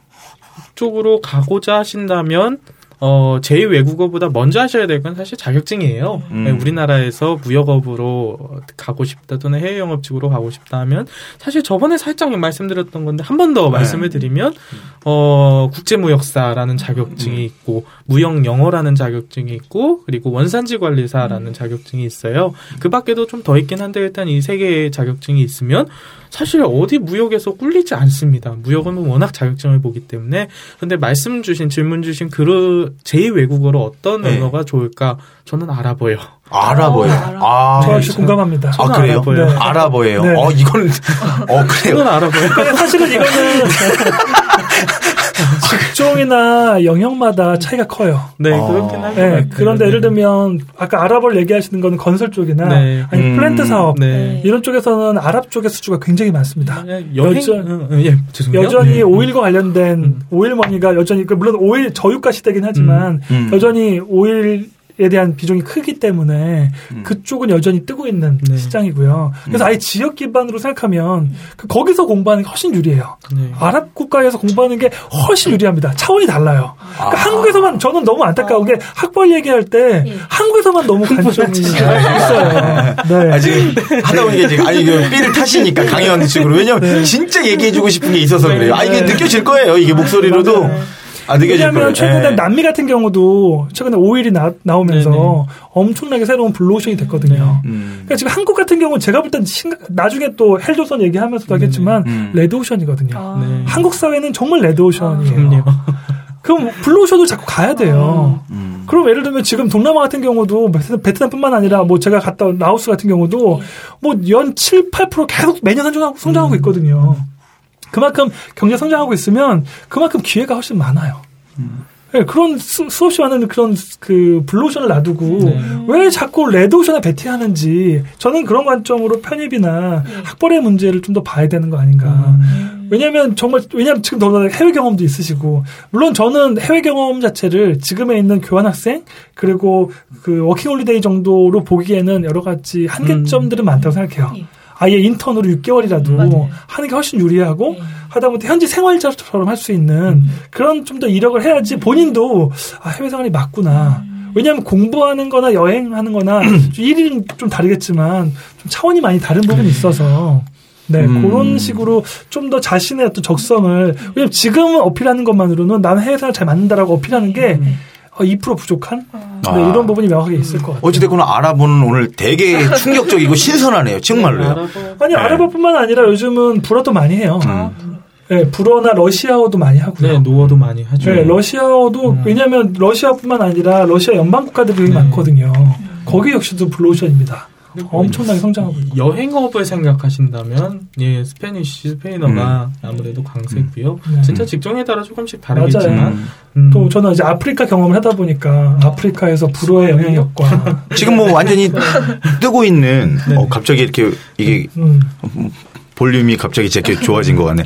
쪽으로 가고자 하신다면 어, 제2 외국어보다 먼저 하셔야 될 건 사실 자격증이에요. 음. 네, 우리나라에서 무역업으로 가고 싶다 또는 해외 영업직으로 가고 싶다 하면 사실 저번에 살짝 말씀드렸던 건데 한 번 더 말씀을 드리면 어, 국제무역사라는 자격증이 있고 무역 영어라는 자격증이 있고 그리고 원산지 관리사라는 자격증이 있어요. 그 밖에도 좀 더 있긴 한데 일단 이 세 개의 자격증이 있으면 사실 어디 무역에서 꿀리지 않습니다. 무역은 워낙 자격증을 보기 때문에. 근데 말씀 주신 질문 주신 그 제2 외국어로 어떤 네. 언어가 좋을까 저는 알아보여. 아랍어요. 아랍. 아, 저 역시 공감합니다. 아 그래요? 아랍어요. 네. 네. 어 이거는 어 그래요. 저는 아랍어요. 근데 사실은 이거는 직종이나 영역마다 차이가 커요. 네, 어. 그렇긴 합니다. 네, 그런데 예를 들면 아까 아랍을 얘기하시는 거는 건설 쪽이나 네. 아니 음, 플랜트 사업 네. 이런 쪽에서는 아랍 쪽의 수주가 굉장히 많습니다. 여행, 여전- 예, 죄송해요. 여전히 네. 오일과 관련된 오일머니가 여전히 그 물론 오일 저유가 시대긴 하지만 음. 여전히 오일 에 대한 비중이 크기 때문에 음. 그쪽은 여전히 뜨고 있는 네. 시장이고요. 그래서 아예 지역 기반으로 생각하면 그 거기서 공부하는 게 훨씬 유리해요. 네. 아랍 국가에서 공부하는 게 훨씬 유리합니다. 차원이 달라요. 그러니까 한국에서만 저는 너무 안타까운 게 학벌 얘기할 때 예. 한국에서만 너무 관점이 있어요. 네. 아, 지금 하다 보니까 지금, 아니, 이거 삐를 타시니까 강의원 측으로. 왜냐면 진짜 얘기해주고 싶은 게 있어서 그래요. 아, 이게 느껴질 거예요. 이게 목소리로도. 아, 거예요. 왜냐하면 최근에 예. 남미 같은 경우도 최근에 오일이 나, 나오면서 네네. 엄청나게 새로운 블루오션이 됐거든요. 음. 그러니까 지금 한국 같은 경우는 제가 볼 땐 나중에 또 헬조선 얘기하면서도 하겠지만 음. 레드오션이거든요. 아. 네. 한국 사회는 정말 레드오션이에요. 그럼요. 그럼 블루오션도 자꾸 가야 돼요. 음. 그럼 예를 들면 지금 동남아 같은 경우도 베트남- 베트남뿐만 아니라 뭐 제가 갔다 온 라오스 같은 경우도 뭐 연 7, 8% 계속 매년 성장하고, 성장하고 있거든요. 그만큼 경제 성장하고 있으면 그만큼 기회가 훨씬 많아요. 네, 그런 수, 수없이 많은 그런 그 블루오션을 놔두고 네. 왜 자꾸 레드오션에 베팅하는지 저는 그런 관점으로 편입이나 학벌의 문제를 좀 더 봐야 되는 거 아닌가. 왜냐하면 정말 왜냐하면 지금 더군다나 해외 경험도 있으시고 물론 저는 해외 경험 자체를 지금에 있는 교환학생 그리고 그 워킹홀리데이 정도로 보기에는 여러 가지 한계점들은 많다고 생각해요. 예. 아예 인턴으로 6개월이라도 맞아요. 하는 게 훨씬 유리하고 예. 하다못해 현지 생활자처럼 할 수 있는 그런 좀 더 이력을 해야지 본인도 아, 해외 생활이 맞구나. 왜냐하면 공부하는 거나 여행하는 거나 일은 좀 다르겠지만 좀 차원이 많이 다른 부분이 있어서 네, 음. 그런 식으로 좀 더 자신의 어떤 적성을 왜냐면 지금은 어필하는 것만으로는 나는 해외 생활 잘 맞는다라고 어필하는 게 어, 2% 부족한 네, 아. 이런 부분이 명확하게 있을 것 같아요. 어찌됐거나 아랍은 오늘 되게 충격적이고 신선하네요. 정말로요. 아랍어. 아니 네. 아랍어뿐만 아니라 요즘은 불어도 많이 해요. 음. 네, 불어나 러시아어도 많이 하고요. 네, 노어도 많이 하죠. 네, 러시아어도 음. 왜냐하면 러시아뿐만 아니라 러시아 연방 국가들이 네. 많거든요. 거기 역시도 블루오션입니다. 엄청나게 성장하고 있고. 여행업을 생각하신다면 예 Spanish 스페인어가 아무래도 강세고요. 네. 진짜 직종에 따라 조금씩 다르겠지만. 맞아요. 음, 또 저는 이제 아프리카 경험을 하다 보니까 아프리카에서 불어의 영향력과 지금 뭐 완전히 뜨고 있는, 어, 갑자기 이렇게 이게 음, 볼륨이 갑자기 제게 좋아진 것 같네.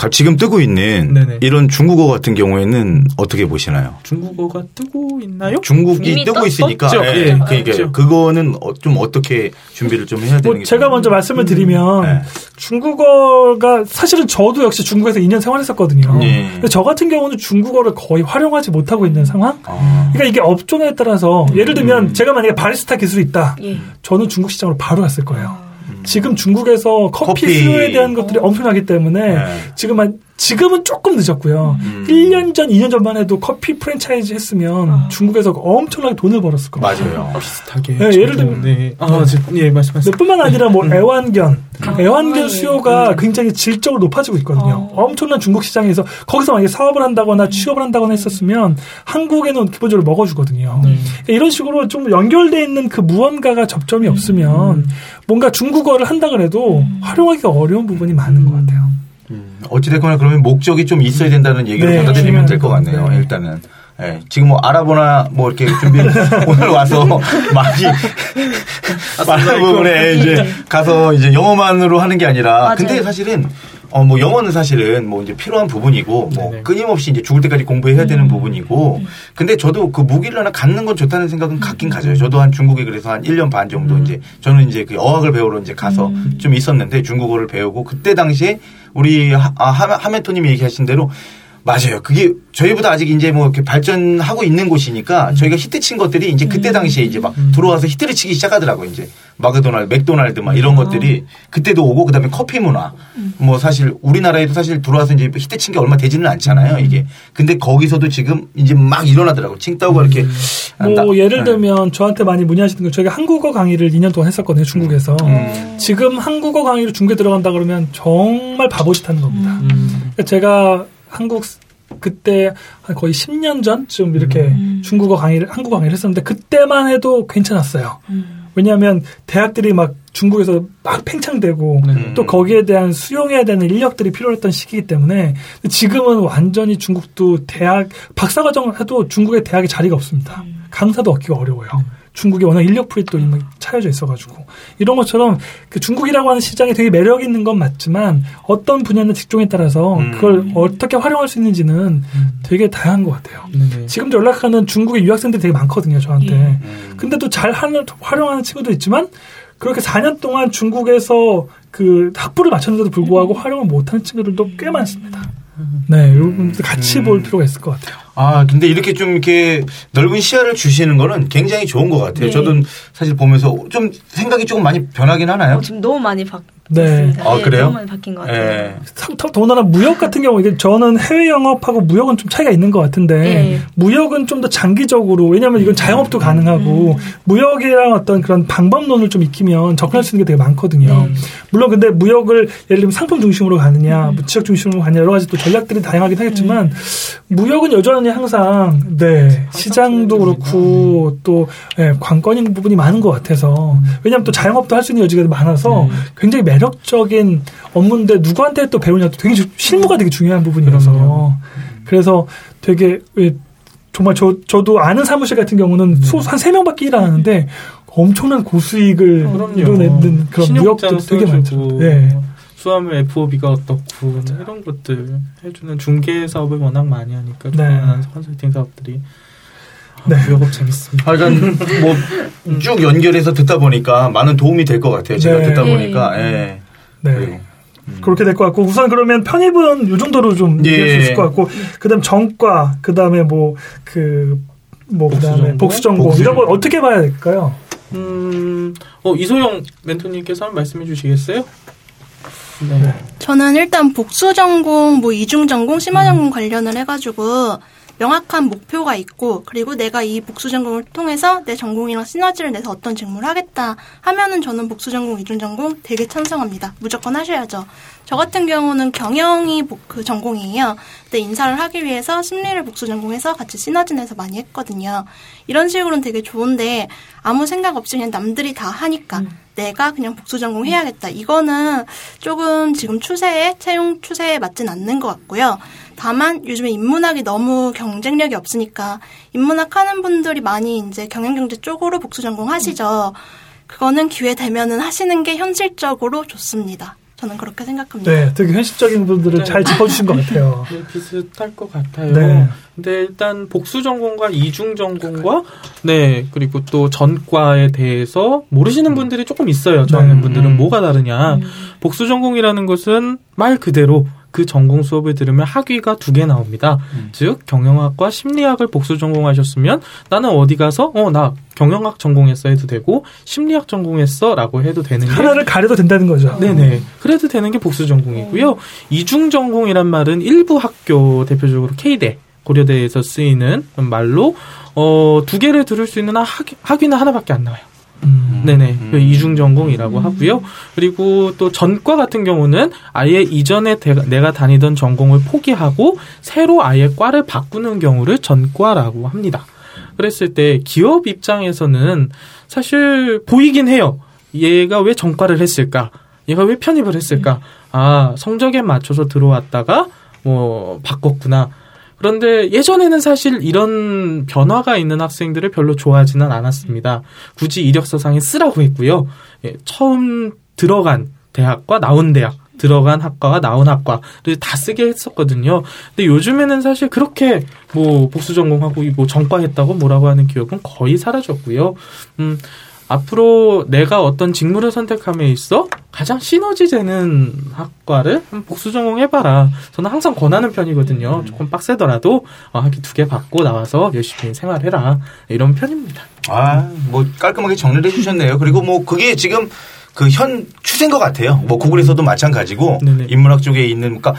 가- 지금 뜨고 있는 네네. 이런 중국어 같은 경우에는 어떻게 보시나요? 중국어가 뜨고 있나요? 중국이 뜨고 떴- 있으니까 떴죠. 예, 예, 그러니까 떴죠. 그거는 어, 좀 어떻게 준비를 좀 해야 되는 뭐게 제가 좀- 먼저 말씀을 드리면 네. 중국어가 사실은 저도 역시 중국에서 2년 생활했었거든요. 예. 근데 저 같은 경우는 중국어를 거의 활용하지 못하고 있는 상황. 아, 그러니까 이게 업종에 따라서 예를 들면 제가 만약에 바리스타 기술이 있다. 예. 저는 중국 시장으로 바로 갔을 거예요. 지금 중국에서 커피, 커피. 수요에 대한 것들이 엄청나기 때문에 네. 지금 한 지금은 조금 늦었고요. 음. 1년 전, 2년 전만 해도 커피 프랜차이즈 했으면 중국에서 엄청나게 돈을 벌었을 거예요. 맞아요. 비슷하게. 네, 예를 들면- 네. 아, 지금 예, 말씀하세요. 네, 뿐만 아니라 뭐 애완견, 아, 애완견 예. 수요가 굉장히 질적으로 높아지고 있거든요. 어. 엄청난 중국 시장에서 거기서 만약에 사업을 한다거나 취업을 한다거나 했었으면 한국에는 기본적으로 먹어주거든요. 네. 그러니까 이런 식으로 좀 연결돼 있는 그 무언가가 접점이 없으면 뭔가 중국어를 한다 그래도 활용하기가 어려운 부분이 많은 것 같아요. 어찌됐거나 그러면 목적이 좀 있어야 된다는 얘기를 네, 받아들이면 될 것 같네요. 거. 네. 일단은. 예, 지금 뭐 알아보나 뭐 이렇게 준비 오늘 와서 많이 많은 부분에 이제 가서 이제 영어만으로 하는 게 아니라 맞아요. 근데 사실은 어 뭐 영어는 사실은 뭐 이제 필요한 부분이고 뭐 네네. 끊임없이 이제 죽을 때까지 공부해야 음. 되는 부분이고 근데 저도 그 무기를 하나 갖는 건 좋다는 생각은 갖긴 음. 가져요. 저도 한 중국에 그래서 한 1년 반 정도 이제 저는 이제 그 어학을 배우러 이제 가서 음. 좀 있었는데 중국어를 배우고 그때 당시에 우리 하, 아, 하- 하메토님이 얘기하신 대로 맞아요. 그게 저희보다 아직 이제 뭐 이렇게 발전하고 있는 음. 곳이니까 저희가 히트 친 것들이 이제 그때 당시에 이제 막 들어와서 히트를 치기 시작하더라고요. 이제 마크도날드, 맥도날드 막 음. 이런 것들이 그때도 오고 그다음에 커피 문화. 뭐 사실 우리나라에도 사실 들어와서 이제 히트 친 게 얼마 되지는 않잖아요. 이게. 근데 거기서도 지금 이제 막 일어나더라고요. 칭따오가 이렇게 뭐 나- 예를 네. 들면 저한테 많이 문의하시는 거 저희가 한국어 강의를 2년 동안 했었거든요 중국에서 음. 지금 한국어 강의로 중국에 들어간다 그러면 정말 바보짓 하는 겁니다. 음. 그러니까 제가 한국 스- 그때 한 거의 10년 전쯤 이렇게 중국어 강의를 한국어 강의를 했었는데 그때만 해도 괜찮았어요. 왜냐하면 대학들이 막 중국에서 막 팽창되고 네. 또 거기에 대한 수용해야 되는 인력들이 필요했던 시기이기 때문에 지금은 완전히 중국도 대학 박사 과정을 해도 중국의 대학에 자리가 없습니다. 강사도 얻기가 어려워요. 중국이 워낙 인력풀이 또 이미 차여져 있어가지고 이런 것처럼 그 중국이라고 하는 시장이 되게 매력 있는 건 맞지만 어떤 분야나 직종에 따라서 음. 그걸 어떻게 활용할 수 있는지는 되게 다양한 것 같아요. 네네. 지금도 연락하는 중국의 유학생들이 되게 많거든요, 저한테. 음. 근데도 잘 하는, 활용하는 친구도 있지만, 그렇게 4년 동안 중국에서 그 학부를 마쳤는데도 불구하고 활용을 못하는 친구들도 꽤 많습니다. 네, 여러분들 같이 볼 필요가 있을 것 같아요. 아, 근데 이렇게 좀 이렇게 넓은 시야를 주시는 거는 굉장히 좋은 것 같아요. 네. 저도 사실 보면서 좀 생각이 조금 많이 변하긴 하나요? 어, 지금 너무 많이 바뀌었습니다. 네. 아, 그래요? 너무 많이 바뀐 것 같아요. 예. 상- 더- 더군다나 무역 같은 경우 이게 저는 해외 영업하고 무역은 좀 차이가 있는 것 같은데 네. 무역은 좀 더 장기적으로 왜냐하면 이건 자영업도 음. 가능하고 무역이랑 어떤 그런 방법론을 좀 익히면 접근할 수 있는 게 되게 많거든요. 네. 물론 근데 무역을 예를 들면 상품 중심으로 가느냐, 뭐 지역 중심으로 가느냐 여러 가지 또 전략들이 다양하긴 하겠지만 무역은 여전히 항상 네 시장도 그렇고 또 예, 관건인 부분이 많은 것 같아서 왜냐하면 또 자영업도 할 수 있는 여지가 많아서 굉장히 매 력적인 업무인데 누구한테 또 배우냐 또 되게 주- 실무가 되게 중요한 부분이라서 그래서 되게 예, 정말 저 저도 아는 사무실 같은 경우는 수한세 명밖에 일 안 하는데 엄청난 고수익을 그럼요. 이뤄내는 그런 무역도 되게 많죠. 네. 수화물 FOB가 어떻고 이런 것들 해주는 중개 사업을 워낙 많이 하니까 네. 컨설팅 사업들이 아, 네. 무역업 재밌습니다. 아, 일단 뭐쭉 연결해서 듣다 보니까 많은 도움이 될 것 같아요. 제가 네. 듣다 네. 보니까. 예. 네. 그리고. 그렇게 될 것 같고 우선 그러면 편입은 이 정도로 좀 예. 얘기할 수 있을 것 같고 그다음 정과 그다음에 뭐 그뭐 그다음에 복수전공? 복수 전공 이런. 걸 어떻게 봐야 될까요? 음, 어, 이소영 멘토님께서 한번 말씀해 주시겠어요? 네. 저는 일단 복수 전공, 뭐 이중 전공, 심화 전공 관련을 해가지고 명확한 목표가 있고 그리고 내가 이 복수 전공을 통해서 내 전공이랑 시너지를 내서 어떤 직무를 하겠다 하면은 저는 복수 전공, 이중 전공 되게 찬성합니다. 무조건 하셔야죠. 저 같은 경우는 경영이 복- 그 전공이에요. 근데 인사를 하기 위해서 심리를 복수 전공해서 같이 시너지 내서 많이 했거든요. 이런 식으로는 되게 좋은데 아무 생각 없이 그냥 남들이 다 하니까 내가 그냥 복수 전공 해야겠다. 이거는 조금 지금 추세에 채용 추세에 맞진 않는 것 같고요. 다만 요즘에 인문학이 너무 경쟁력이 없으니까 인문학 하는 분들이 많이 이제 경영경제 쪽으로 복수 전공 하시죠. 그거는 기회 되면은 하시는 게 현실적으로 좋습니다. 저는 그렇게 생각합니다. 네, 되게 현실적인 부분들을 네. 잘 짚어주신 것 같아요. 네, 비슷할 것 같아요. 네. 근데 일단 복수 전공과 이중 전공과 네 그리고 또 전과에 대해서 모르시는 분들이 조금 있어요. 저 네. 하는 분들은 음. 뭐가 다르냐? 복수 전공이라는 것은 말 그대로 그 전공 수업을 들으면 학위가 두 개 나옵니다. 즉 경영학과 심리학을 복수 전공하셨으면 나는 어디 가서 어 나 경영학 전공했어 해도 되고 심리학 전공했어라고 해도 되는 게 하나를 가려도 된다는 거죠. 네네. 그래도 되는 게 복수 전공이고요. 이중 전공이란 말은 일부 학교 대표적으로 K대 고려대에서 쓰이는 말로 어, 두 개를 들을 수 있는 학, 학위는 하나밖에 안 나와요. 음. 네네. 음. 그 이중 전공이라고 하고요. 그리고 또 전과 같은 경우는 아예 이전에 대- 내가 다니던 전공을 포기하고 새로 아예 과를 바꾸는 경우를 전과라고 합니다. 그랬을 때 기업 입장에서는 사실 보이긴 해요. 얘가 왜 전과를 했을까? 얘가 왜 편입을 했을까? 아, 성적에 맞춰서 들어왔다가 뭐 바꿨구나. 그런데 예전에는 사실 이런 변화가 있는 학생들을 별로 좋아하지는 않았습니다. 굳이 이력서상에 쓰라고 했고요. 예, 처음 들어간 대학과 나온 대학, 들어간 학과와 나온 학과를 다 쓰게 했었거든요. 근데 요즘에는 사실 그렇게 뭐 복수 전공하고 뭐 전과했다고 뭐라고 하는 기업은 거의 사라졌고요. 음, 앞으로 내가 어떤 직무를 선택함에 있어 가장 시너지 되는 학과를 복수 전공해봐라. 저는 항상 권하는 편이거든요. 조금 빡세더라도 어, 학위 두 개 받고 나와서 열심히 생활해라. 이런 편입니다. 아, 뭐 깔끔하게 정리를 해주셨네요. 그리고 뭐 그게 지금 그 현 추세인 것 같아요. 뭐 구글에서도 마찬가지고 네네. 인문학 쪽에 있는 그러니까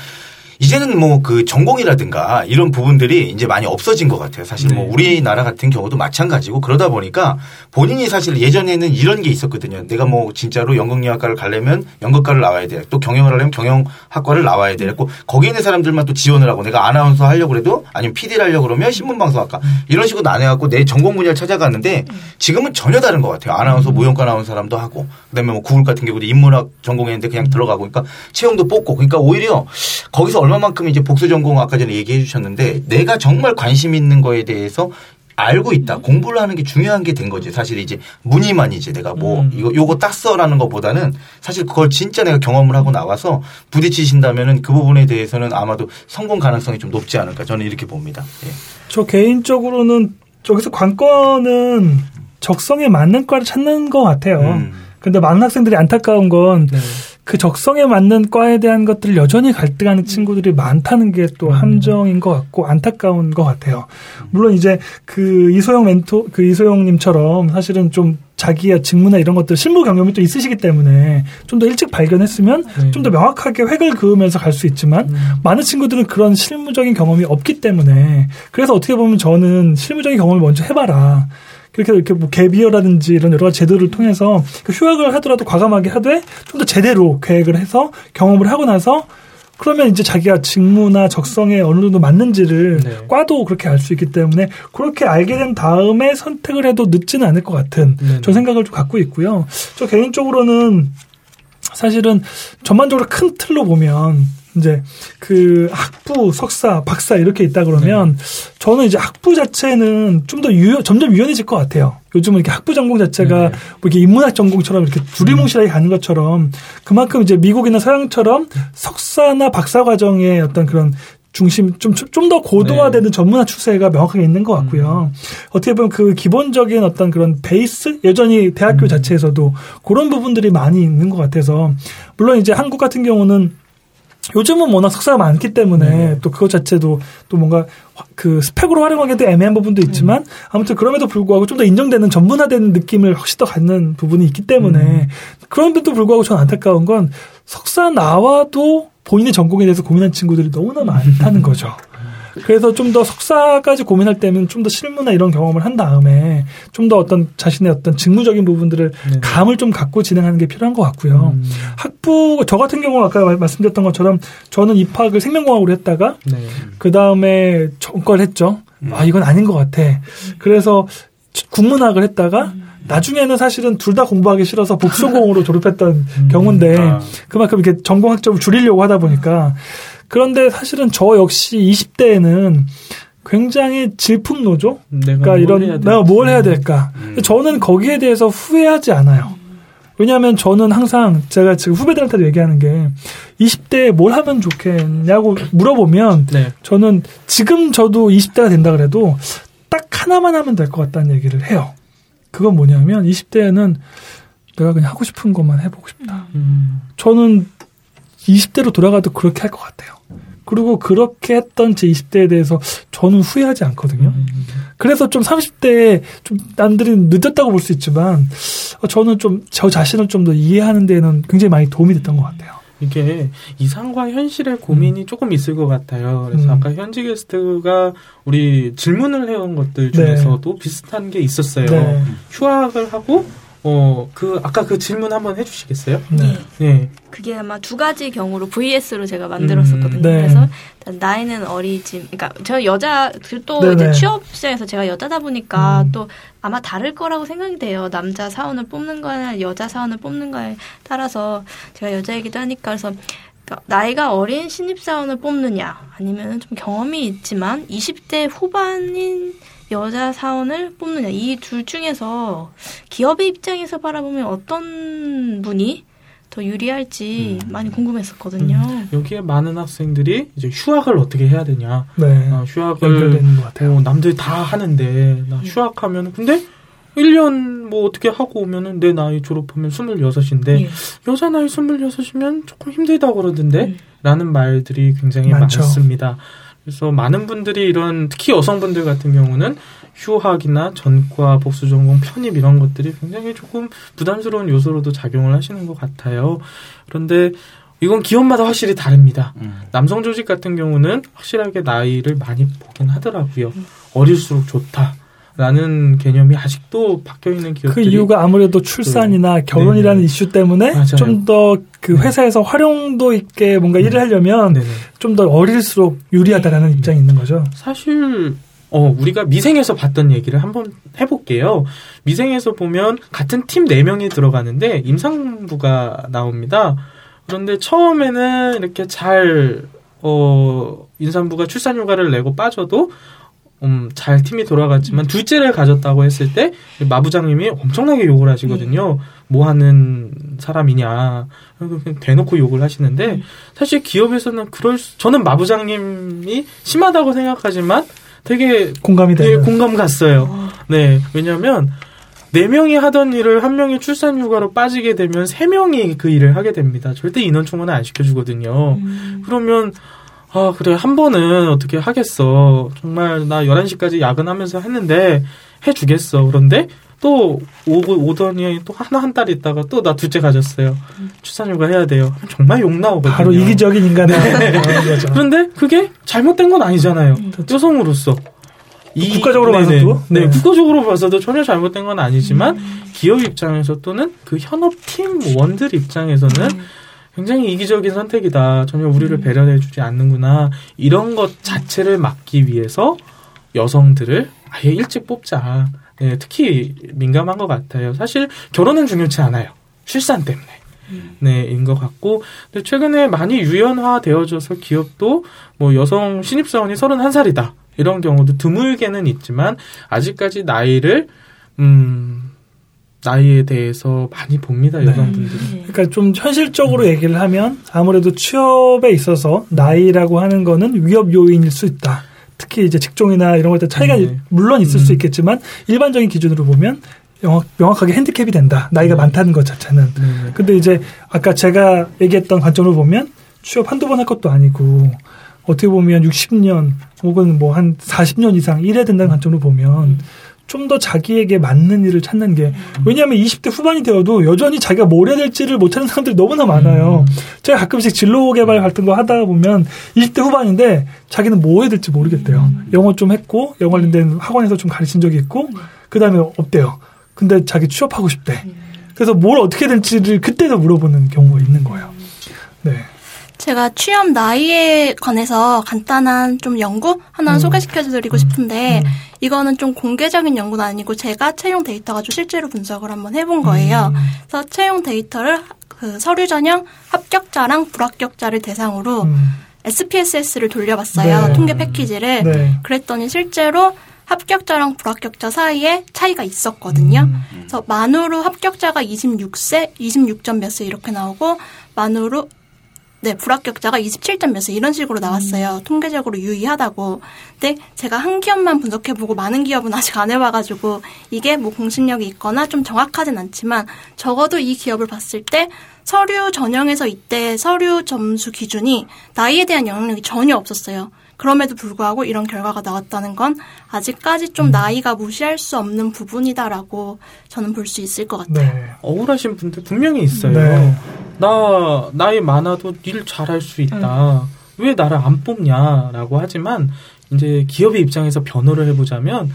이제는 뭐 그 전공이라든가 이런 부분들이 이제 많이 없어진 것 같아요. 사실 뭐 네. 우리나라 같은 경우도 마찬가지고 그러다 보니까 본인이 사실 예전에는 이런 게 있었거든요. 내가 뭐 진짜로 연극영화과를 가려면 연극과를 나와야 돼. 또 경영을 하려면 경영학과를 나와야 돼. 고 거기 있는 사람들만 또 지원을 하고 내가 아나운서 하려고 그래도 아니면 PD를 하려고 그러면 신문방송학과 이런 식으로 나눠갖고 내 전공 분야를 찾아갔는데 지금은 전혀 다른 것 같아요. 아나운서 무용과 나온 사람도 하고 그다음에 뭐 구글 같은 경우도 인문학 전공했는데 그냥 들어가고 그러니까 채용도 뽑고 그러니까 오히려 거기서 얼마만큼 이제 복수 전공 아까 전에 얘기해 주셨는데 내가 정말 관심 있는 거에 대해서 알고 있다. 공부를 하는 게 중요한 게 된 거지. 사실 이제 문의만 이제 내가 뭐 음. 이거 요거 땄어라는 것보다는 사실 그걸 진짜 내가 경험을 하고 나와서 부딪히신다면은 그 부분에 대해서는 아마도 성공 가능성이 좀 높지 않을까 저는 이렇게 봅니다. 예. 저 개인적으로는 저기서 관건은 적성에 맞는 과를 찾는 것 같아요. 음. 근데 많은 학생들이 안타까운 건 네. 그 적성에 맞는 과에 대한 것들을 여전히 갈등하는 친구들이 많다는 게 또 함정인 것 같고 안타까운 것 같아요. 물론 이제 그 이소영 멘토 그 이소영님처럼 사실은 좀 자기의 직무나 이런 것들 실무 경험이 또 있으시기 때문에 좀 더 일찍 발견했으면 네. 좀더 명확하게 획을 그으면서 갈 수 있지만 음. 많은 친구들은 그런 실무적인 경험이 없기 때문에 그래서 어떻게 보면 저는 실무적인 경험을 먼저 해봐라. 그렇게 이렇게 뭐 갭이어라든지 이런 여러 가지 제도를 통해서 그 휴학을 하더라도 과감하게 하되 좀 더 제대로 계획을 해서 경험을 하고 나서 그러면 이제 자기가 직무나 적성에 어느 정도 맞는지를 네. 과도 그렇게 알 수 있기 때문에 그렇게 알게 된 다음에 선택을 해도 늦지는 않을 것 같은 네. 저 생각을 좀 갖고 있고요. 저 개인적으로는 사실은 전반적으로 큰 틀로 보면 이제 그 학부, 석사, 박사 이렇게 있다 그러면 저는 이제 학부 자체는 좀 더 유연, 점점 유연해질 것 같아요. 요즘은 이렇게 학부 전공 자체가 네. 뭐 이렇게 인문학 전공처럼 이렇게 두리뭉실하게 가는 것처럼 그만큼 이제 미국이나 서양처럼 석사나 박사 과정의 어떤 그런 중심 좀 좀 더 고도화되는 전문화 추세가 명확하게 있는 것 같고요. 어떻게 보면 그 기본적인 어떤 그런 베이스? 여전히 대학교 자체에서도 그런 부분들이 많이 있는 것 같아서 물론 이제 한국 같은 경우는 요즘은 워낙 석사가 많기 때문에 네. 또 그것 자체도 또 뭔가 화- 그 스펙으로 활용하기도 애매한 부분도 있지만 아무튼 그럼에도 불구하고 좀 더 인정되는 전문화되는 느낌을 훨씬 더 갖는 부분이 있기 때문에 그런데도 불구하고 저는 안타까운 건 석사 나와도 본인의 전공에 대해서 고민한 친구들이 너무나 많다는 거죠. 그래서 좀 더 석사까지 고민할 때는 좀 더 실무나 이런 경험을 한 다음에 좀 더 어떤 자신의 어떤 직무적인 부분들을 네. 감을 좀 갖고 진행하는 게 필요한 것 같고요. 음. 학부 저 같은 경우 아까 말- 말씀드렸던 것처럼 저는 입학을 생명공학으로 했다가 네. 그 다음에 전과를 했죠. 음. 아 이건 아닌 것 같아. 그래서 국문학을 했다가 나중에는 사실은 둘 다 공부하기 싫어서 복수공으로 졸업했던 경우인데 아. 그만큼 이렇게 전공 학점을 줄이려고 하다 보니까 그런데 사실은 저 역시 20대에는 굉장히 질풍노조 그러니까 뭘 이런 해야 내가 뭘 해야. 될까? 음. 저는 거기에 대해서 후회하지 않아요. 왜냐하면 저는 항상 제가 지금 후배들한테도 얘기하는 게 20대에 뭘 하면 좋겠냐고 물어보면 네. 저는 지금 저도 20대가 된다 그래도 딱 하나만 하면 될 것 같다는 얘기를 해요. 그건 뭐냐면 20대에는 내가 그냥 하고 싶은 것만 해보고 싶다. 음. 저는 20대로 돌아가도 그렇게 할 것 같아요. 그리고 그렇게 했던 제 20대에 대해서 저는 후회하지 않거든요. 음. 그래서 좀 30대에 좀 남들이 늦었다고 볼 수 있지만 어, 저는 좀 저 자신을 좀 더 이해하는 데는 굉장히 많이 도움이 됐던 것 같아요. 이게 이상과 현실의 고민이 조금 있을 것 같아요. 그래서 음. 아까 현지 게스트가 우리 질문을 해온 것들 네. 중에서도 비슷한 게 있었어요. 네. 휴학을 하고 어 그 아까 그 질문 한번 해주시겠어요? 네. 네. 그게 아마 두 가지 경우로 VS로 제가 만들었었거든요. 음, 네. 그래서 일단 나이는 어리지, 그러니까 저 여자 또 네네. 이제 취업 시장에서 제가 여자다 보니까 음. 또 아마 다를 거라고 생각이 돼요. 남자 사원을 뽑는 거나 여자 사원을 뽑는 거에 따라서 제가 여자이기도 하니까 그래서 그러니까 나이가 어린 신입사원을 뽑느냐 아니면 좀 경험이 있지만 20대 후반인 여자 사원을 뽑느냐 이 둘 중에서 기업의 입장에서 바라보면 어떤 분이 더 유리할지 많이 궁금했었거든요. 여기에 많은 학생들이 이제 휴학을 어떻게 해야 되냐. 네. 아, 휴학을 연결되는 것 같아요. 어, 남들 다 하는데 나 휴학하면 근데 1년 뭐 어떻게 하고 오면은 내 나이 졸업하면 26인데 예. 여자 나이 26이면 조금 힘들다 그러던데 음. 라는 말들이 굉장히 많죠. 많습니다. 그래서 많은 분들이 이런 특히 여성분들 같은 경우는 휴학이나 전과 복수 전공 편입 이런 것들이 굉장히 조금 부담스러운 요소로도 작용을 하시는 것 같아요. 그런데 이건 기업마다 확실히 다릅니다. 음. 남성 조직 같은 경우는 확실하게 나이를 많이 보긴 하더라고요. 어릴수록 좋다 라는 개념이 아직도 박혀 있는 그 기업들이 이유가 아무래도 출산이나 결혼이라는 네네. 이슈 때문에. 좀 더그 네. 회사에서 활용도 있게 뭔가 일을 하려면 네네. 좀더 어릴수록 유리하다라는 입장이 있는 거죠. 사실 어 우리가 미생에서 봤던 얘기를 한번 해볼게요. 미생에서 보면 같은 팀 4명이 들어가는데 임상부가 나옵니다. 그런데 처음에는 이렇게 잘 어, 임산부가 출산휴가를 내고 빠져도 음, 잘 팀이 돌아갔지만 둘째를 가졌다고 했을 때 마부장님이 엄청나게 욕을 하시거든요. 뭐 하는 사람이냐. 대놓고 욕을 하시는데 사실 기업에서는 그럴 수, 저는 마부장님이 심하다고 생각하지만 되게 공감이 되게 되는. 공감 갔어요. 네. 왜냐면 네 명이 하던 일을 한 명이 출산 휴가로 빠지게 되면 세 명이 그 일을 하게 됩니다. 절대 인원 충원을 안 시켜주거든요. 음. 그러면 아 그래 한 번은 어떻게 하겠어. 정말 나 11시까지 야근하면서 했는데 해주겠어. 그런데 또 오고 오더니 또 하나 한 달 있다가 또 나 둘째 가졌어요. 출산휴가 해야 돼요. 정말 욕 나오거든요. 바로 이기적인 인간의 네. 그런. 그런데 그게 잘못된 건 아니잖아요. 여성으로서. 이- 국가적으로 네네. 봐서도? 네, 네. 국가적으로 봐서도 전혀 잘못된 건 아니지만 기업 입장에서 또는 그 현업 팀 원들 입장에서는 굉장히 이기적인 선택이다. 전혀 우리를 배려해주지 않는구나. 이런 것 자체를 막기 위해서 여성들을 아예 일찍 뽑자. 네, 특히 민감한 것 같아요. 사실 결혼은 중요치 않아요. 출산 때문에. 네, 인 것 같고. 근데 최근에 많이 유연화되어져서 기업도 뭐 여성 신입사원이 31살이다. 이런 경우도 드물게는 있지만 아직까지 나이를 음 나이에 대해서 많이 봅니다 여성분들이. 그러니까 좀 현실적으로 얘기를 하면 아무래도 취업에 있어서 나이라고 하는 거는 위협 요인일 수 있다. 특히 이제 직종이나 이런 것들 차이가 네. 물론 있을 수 음. 있겠지만 일반적인 기준으로 보면 명확, 명확하게 핸디캡이 된다. 나이가 많다는 것 자체는. 네. 근데 이제 아까 제가 얘기했던 관점을 보면 취업 한두 번 할 것도 아니고 어떻게 보면 60년 혹은 뭐 한 40년 이상 일해야 된다는 관점으로 보면 좀 더 자기에게 맞는 일을 찾는 게 왜냐하면 20대 후반이 되어도 여전히 자기가 뭘 해야 될지를 못 찾는 사람들이 너무나 많아요. 제가 가끔씩 진로 개발 같은 거 하다 보면 20대 후반인데 자기는 뭐 해야 될지 모르겠대요. 영어 좀 했고 영어 관련된 학원에서 좀 가르친 적이 있고 그 다음에 없대요. 근데 자기 취업하고 싶대. 그래서 뭘 어떻게 될지를 그때도 물어보는 경우가 있는 거예요. 네. 제가 취업 나이에 관해서 간단한 좀 연구 하나 음. 소개시켜드리고 싶은데 음. 이거는 좀 공개적인 연구는 아니고 제가 채용 데이터 가지고 실제로 분석을 한번 해본 거예요. 음. 그래서 채용 데이터를 그 서류 전형 합격자랑 불합격자를 대상으로 음. SPSS를 돌려봤어요. 네. 통계 패키지를. 네. 그랬더니 실제로 합격자랑 불합격자 사이에 차이가 있었거든요. 음. 그래서 만으로 합격자가 26세, 26점 몇 세 이렇게 나오고 만으로 네, 불합격자가 27점 몇세 이런 식으로 나왔어요. 통계적으로 유의하다고. 근데 제가 한 기업만 분석해보고 많은 기업은 아직 안 해봐가지고 이게 뭐 공신력이 있거나 좀 정확하진 않지만 적어도 이 기업을 봤을 때 서류 전형에서 이때 서류 점수 기준이 나이에 대한 영향력이 전혀 없었어요. 그럼에도 불구하고 이런 결과가 나왔다는 건 아직까지 좀 나이가 무시할 수 없는 부분이다라고 저는 볼 수 있을 것 같아요. 네. 억울하신 분들 분명히 있어요. 네. 나 나이 많아도 일 잘할 수 있다. 왜 나를 안 뽑냐라고 하지만 이제 기업의 입장에서 변호를 해보자면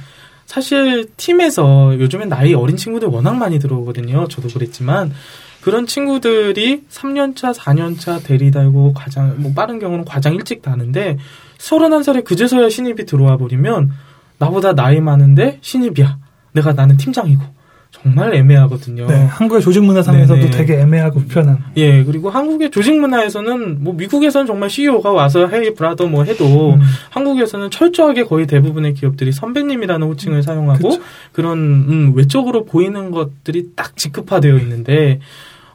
사실 팀에서 요즘엔 나이 어린 친구들 워낙 많이 들어오거든요. 저도 그랬지만 그런 친구들이 3년차, 4년차 대리 달고 과장, 뭐 빠른 경우는 과장 일찍 다는데 31살에 그제서야 신입이 들어와 버리면 나보다 나이 많은데 신입이야. 내가 나는 팀장이고. 정말 애매하거든요. 네. 한국의 조직 문화상에서도 네네. 되게 애매하고 불편한. 예, 그리고 한국의 조직 문화에서는 뭐 미국에서는 정말 CEO가 와서 헤이 브라더 뭐 해도 음. 한국에서는 철저하게 거의 대부분의 기업들이 선배님이라는 호칭을 사용하고 그쵸. 그런 음, 외적으로 보이는 것들이 딱 직급화되어 있는데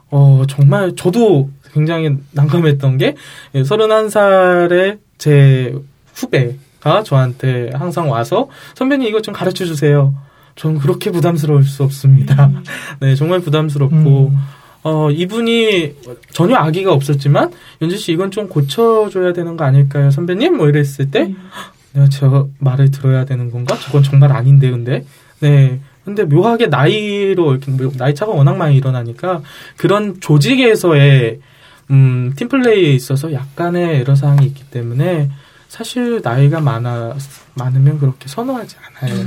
어 정말 저도 굉장히 난감했던 게 예, 31살의 제 후배가 저한테 항상 와서 선배님 이것 좀 가르쳐 주세요. 저는 그렇게 부담스러울 수 없습니다. 네, 정말 부담스럽고 음. 어, 이분이 전혀 악의가 없었지만, 연지 씨 이건 좀 고쳐줘야 되는 거 아닐까요, 선배님? 뭐 이랬을 때, 내가 저 말을 들어야 되는 건가? 저건 정말 아닌데, 근데. 네. 근데 묘하게 나이로, 이렇게 뭐 나이 차가 워낙 많이 일어나니까, 그런 조직에서의, 음, 팀플레이에 있어서 약간의 애로사항이 있기 때문에, 사실 나이가 많아, 많으면 그렇게 선호하지 않아요.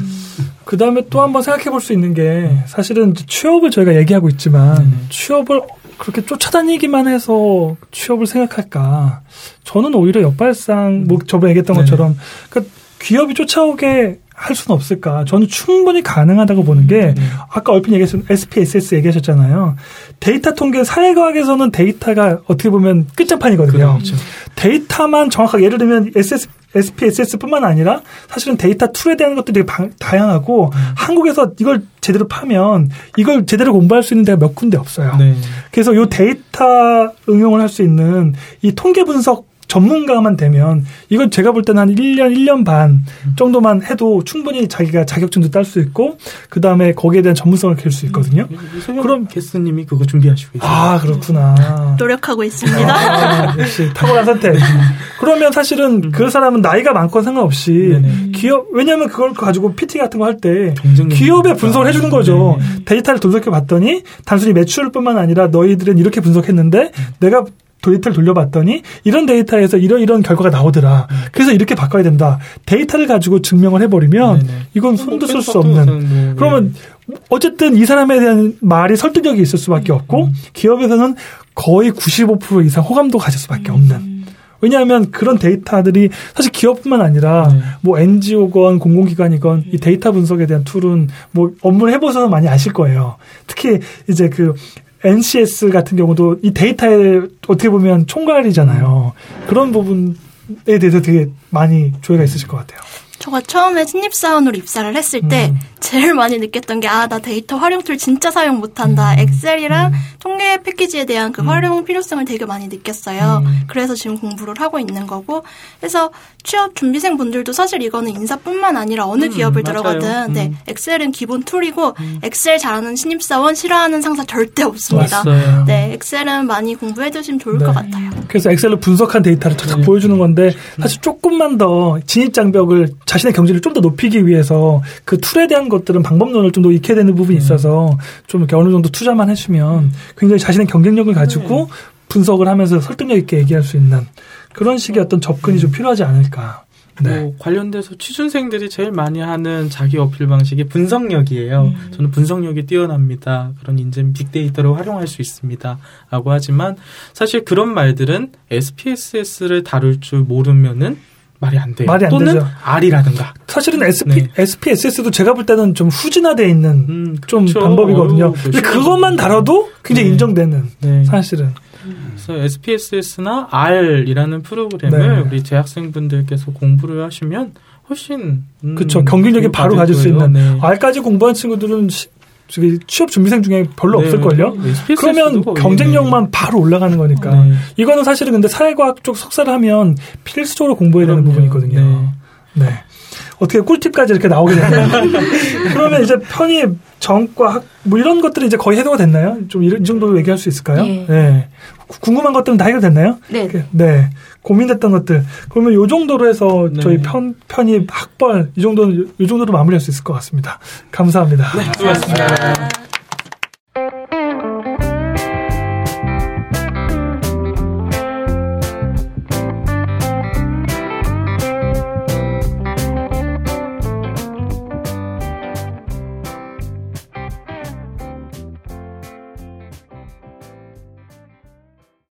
그 다음에 또 한번 생각해 볼 수 있는 게 사실은 이제 취업을 저희가 얘기하고 있지만 네네. 취업을 그렇게 쫓아다니기만 해서 취업을 생각할까? 저는 오히려 역발상, 뭐 저번에 얘기했던 네네. 것처럼 그러니까 기업이 쫓아오게 할 수는 없을까? 저는 충분히 가능하다고 보는 게 아까 얼핏 얘기했던 SPSS 얘기하셨잖아요. 데이터 통계 사회과학에서는 데이터가 어떻게 보면 끝장판이거든요. 그렇죠. 데이터만 정확하게 예를 들면 SS, SPSS뿐만 아니라 사실은 데이터 툴에 대한 것들이 되게 방- 다양하고 한국에서 이걸 제대로 파면 이걸 제대로 공부할 수 있는 데가 몇 군데 없어요. 네. 그래서 이 데이터 응용을 할 수 있는 이 통계 분석 전문가만 되면 이건 제가 볼 때는 한 1년, 1년 반 정도만 해도 충분히 자기가 자격증도 딸 수 있고 그 다음에 거기에 대한 전문성을 키울 수 있거든요. 그럼 그럼- 게스님이 그거 준비하시고 있어요. 아, 그렇구나. 노력하고 있습니다. 아, 역시 탁월한 선택. 그러면 사실은 그 사람은 나이가 많건 상관없이 네네. 기업 왜냐하면 그걸 가지고 PT 같은 거 할 때 기업에 분석을 해주는 거죠. 네. 데이터를 분석해 봤더니 단순히 매출뿐만 아니라 너희들은 이렇게 분석했는데 내가 데이터를 돌려봤더니 이런 데이터에서 이런 이런 결과가 나오더라. 그래서 이렇게 바꿔야 된다. 데이터를 가지고 증명을 해버리면 네네. 이건 손도 쓸 수 뭐 없는. 뭐, 그러면 어쨌든 이 사람에 대한 말이 설득력이 있을 수밖에 없고 기업에서는 거의 95% 이상 호감도 가질 수밖에 없는. 왜냐하면 그런 데이터들이 사실 기업뿐만 아니라 네. 뭐 NGO건 공공기관이건 이 데이터 분석에 대한 툴은 뭐 업무를 해보셔서 많이 아실 거예요. 특히 이제 그 NCS 같은 경우도 이 데이터에 어떻게 보면 총괄이잖아요. 그런 부분에 대해서 되게 많이 조예가 있으실 것 같아요. 저가 처음에 신입사원으로 입사를 했을 때 음. 제일 많이 느꼈던 게 아 나 데이터 활용 툴 진짜 사용 못한다. 음. 엑셀이랑 통계 패키지에 대한 그 활용 필요성을 되게 많이 느꼈어요. 음. 그래서 지금 공부를 하고 있는 거고 그래서 취업 준비생 분들도 사실 이거는 인사뿐만 아니라 어느 음, 기업을 맞아요. 들어가든 네, 음. 엑셀은 기본 툴이고 엑셀 잘하는 신입사원 싫어하는 상사 절대 없습니다. 맞아요. 네, 엑셀은 많이 공부해 두시면 좋을 네. 것 같아요. 그래서 엑셀로 분석한 데이터를 쫙 네. 보여주는 건데 사실 조금만 더 진입 장벽을 자신의 경지를 좀 더 높이기 위해서 그 툴에 대한 것들은 방법론을 좀 더 익혀야 되는 부분이 있어서 좀 이렇게 어느 정도 투자만 해주면 굉장히 자신의 경쟁력을 가지고 분석을 하면서 설득력 있게 얘기할 수 있는 그런 식의 어떤 접근이 좀 필요하지 않을까. 네. 뭐 관련돼서 취준생들이 제일 많이 하는 자기 어필 방식이 분석력이에요. 저는 분석력이 뛰어납니다. 그런 인증 빅데이터를 활용할 수 있습니다. 라고 하지만 사실 그런 말들은 SPSS를 다룰 줄 모르면은 말이 안 돼요. 말이 안 또는 되죠. R이라든가. 사실은 SP, 네. SPSS도 제가 볼 때는 좀 후진화되어 있는 음, 좀 그렇죠. 방법이거든요. 어우, 근데 그 그것만 다뤄도 굉장히 네. 인정되는 네. 사실은. 그래서 SPSS나 R이라는 프로그램을 네. 우리 재학생분들께서 공부를 하시면 훨씬 음, 그렇죠. 경쟁력이 바로 것 가질 수. 있는 네. R까지 공부한 친구들은 시- 저기 취업 준비생 중에 별로 네. 없을걸요. 네, 도 그러면 경쟁력만 바로 올라가는 거니까. 네. 이거는 사실은 근데 사회과학 쪽 석사를 하면 필수적으로 공부해야 되는 그럼요. 부분이거든요. 네. 어떻게 꿀팁까지 이렇게 나오게 됐나요? 그러면 이제 편입, 전과, 학, 뭐 이런 것들이 이제 거의 해소가 됐나요? 좀 이, 이 정도로 얘기할 수 있을까요? 예. 구- 궁금한 것들은 다 해결됐나요? 네. 그- 네. 고민됐던 것들. 그러면 요 정도로 해서 네. 저희 편, 편입, 학벌, 이 정도는, 요 정도로 마무리할 수 있을 것 같습니다. 감사합니다. 수고하셨습니다.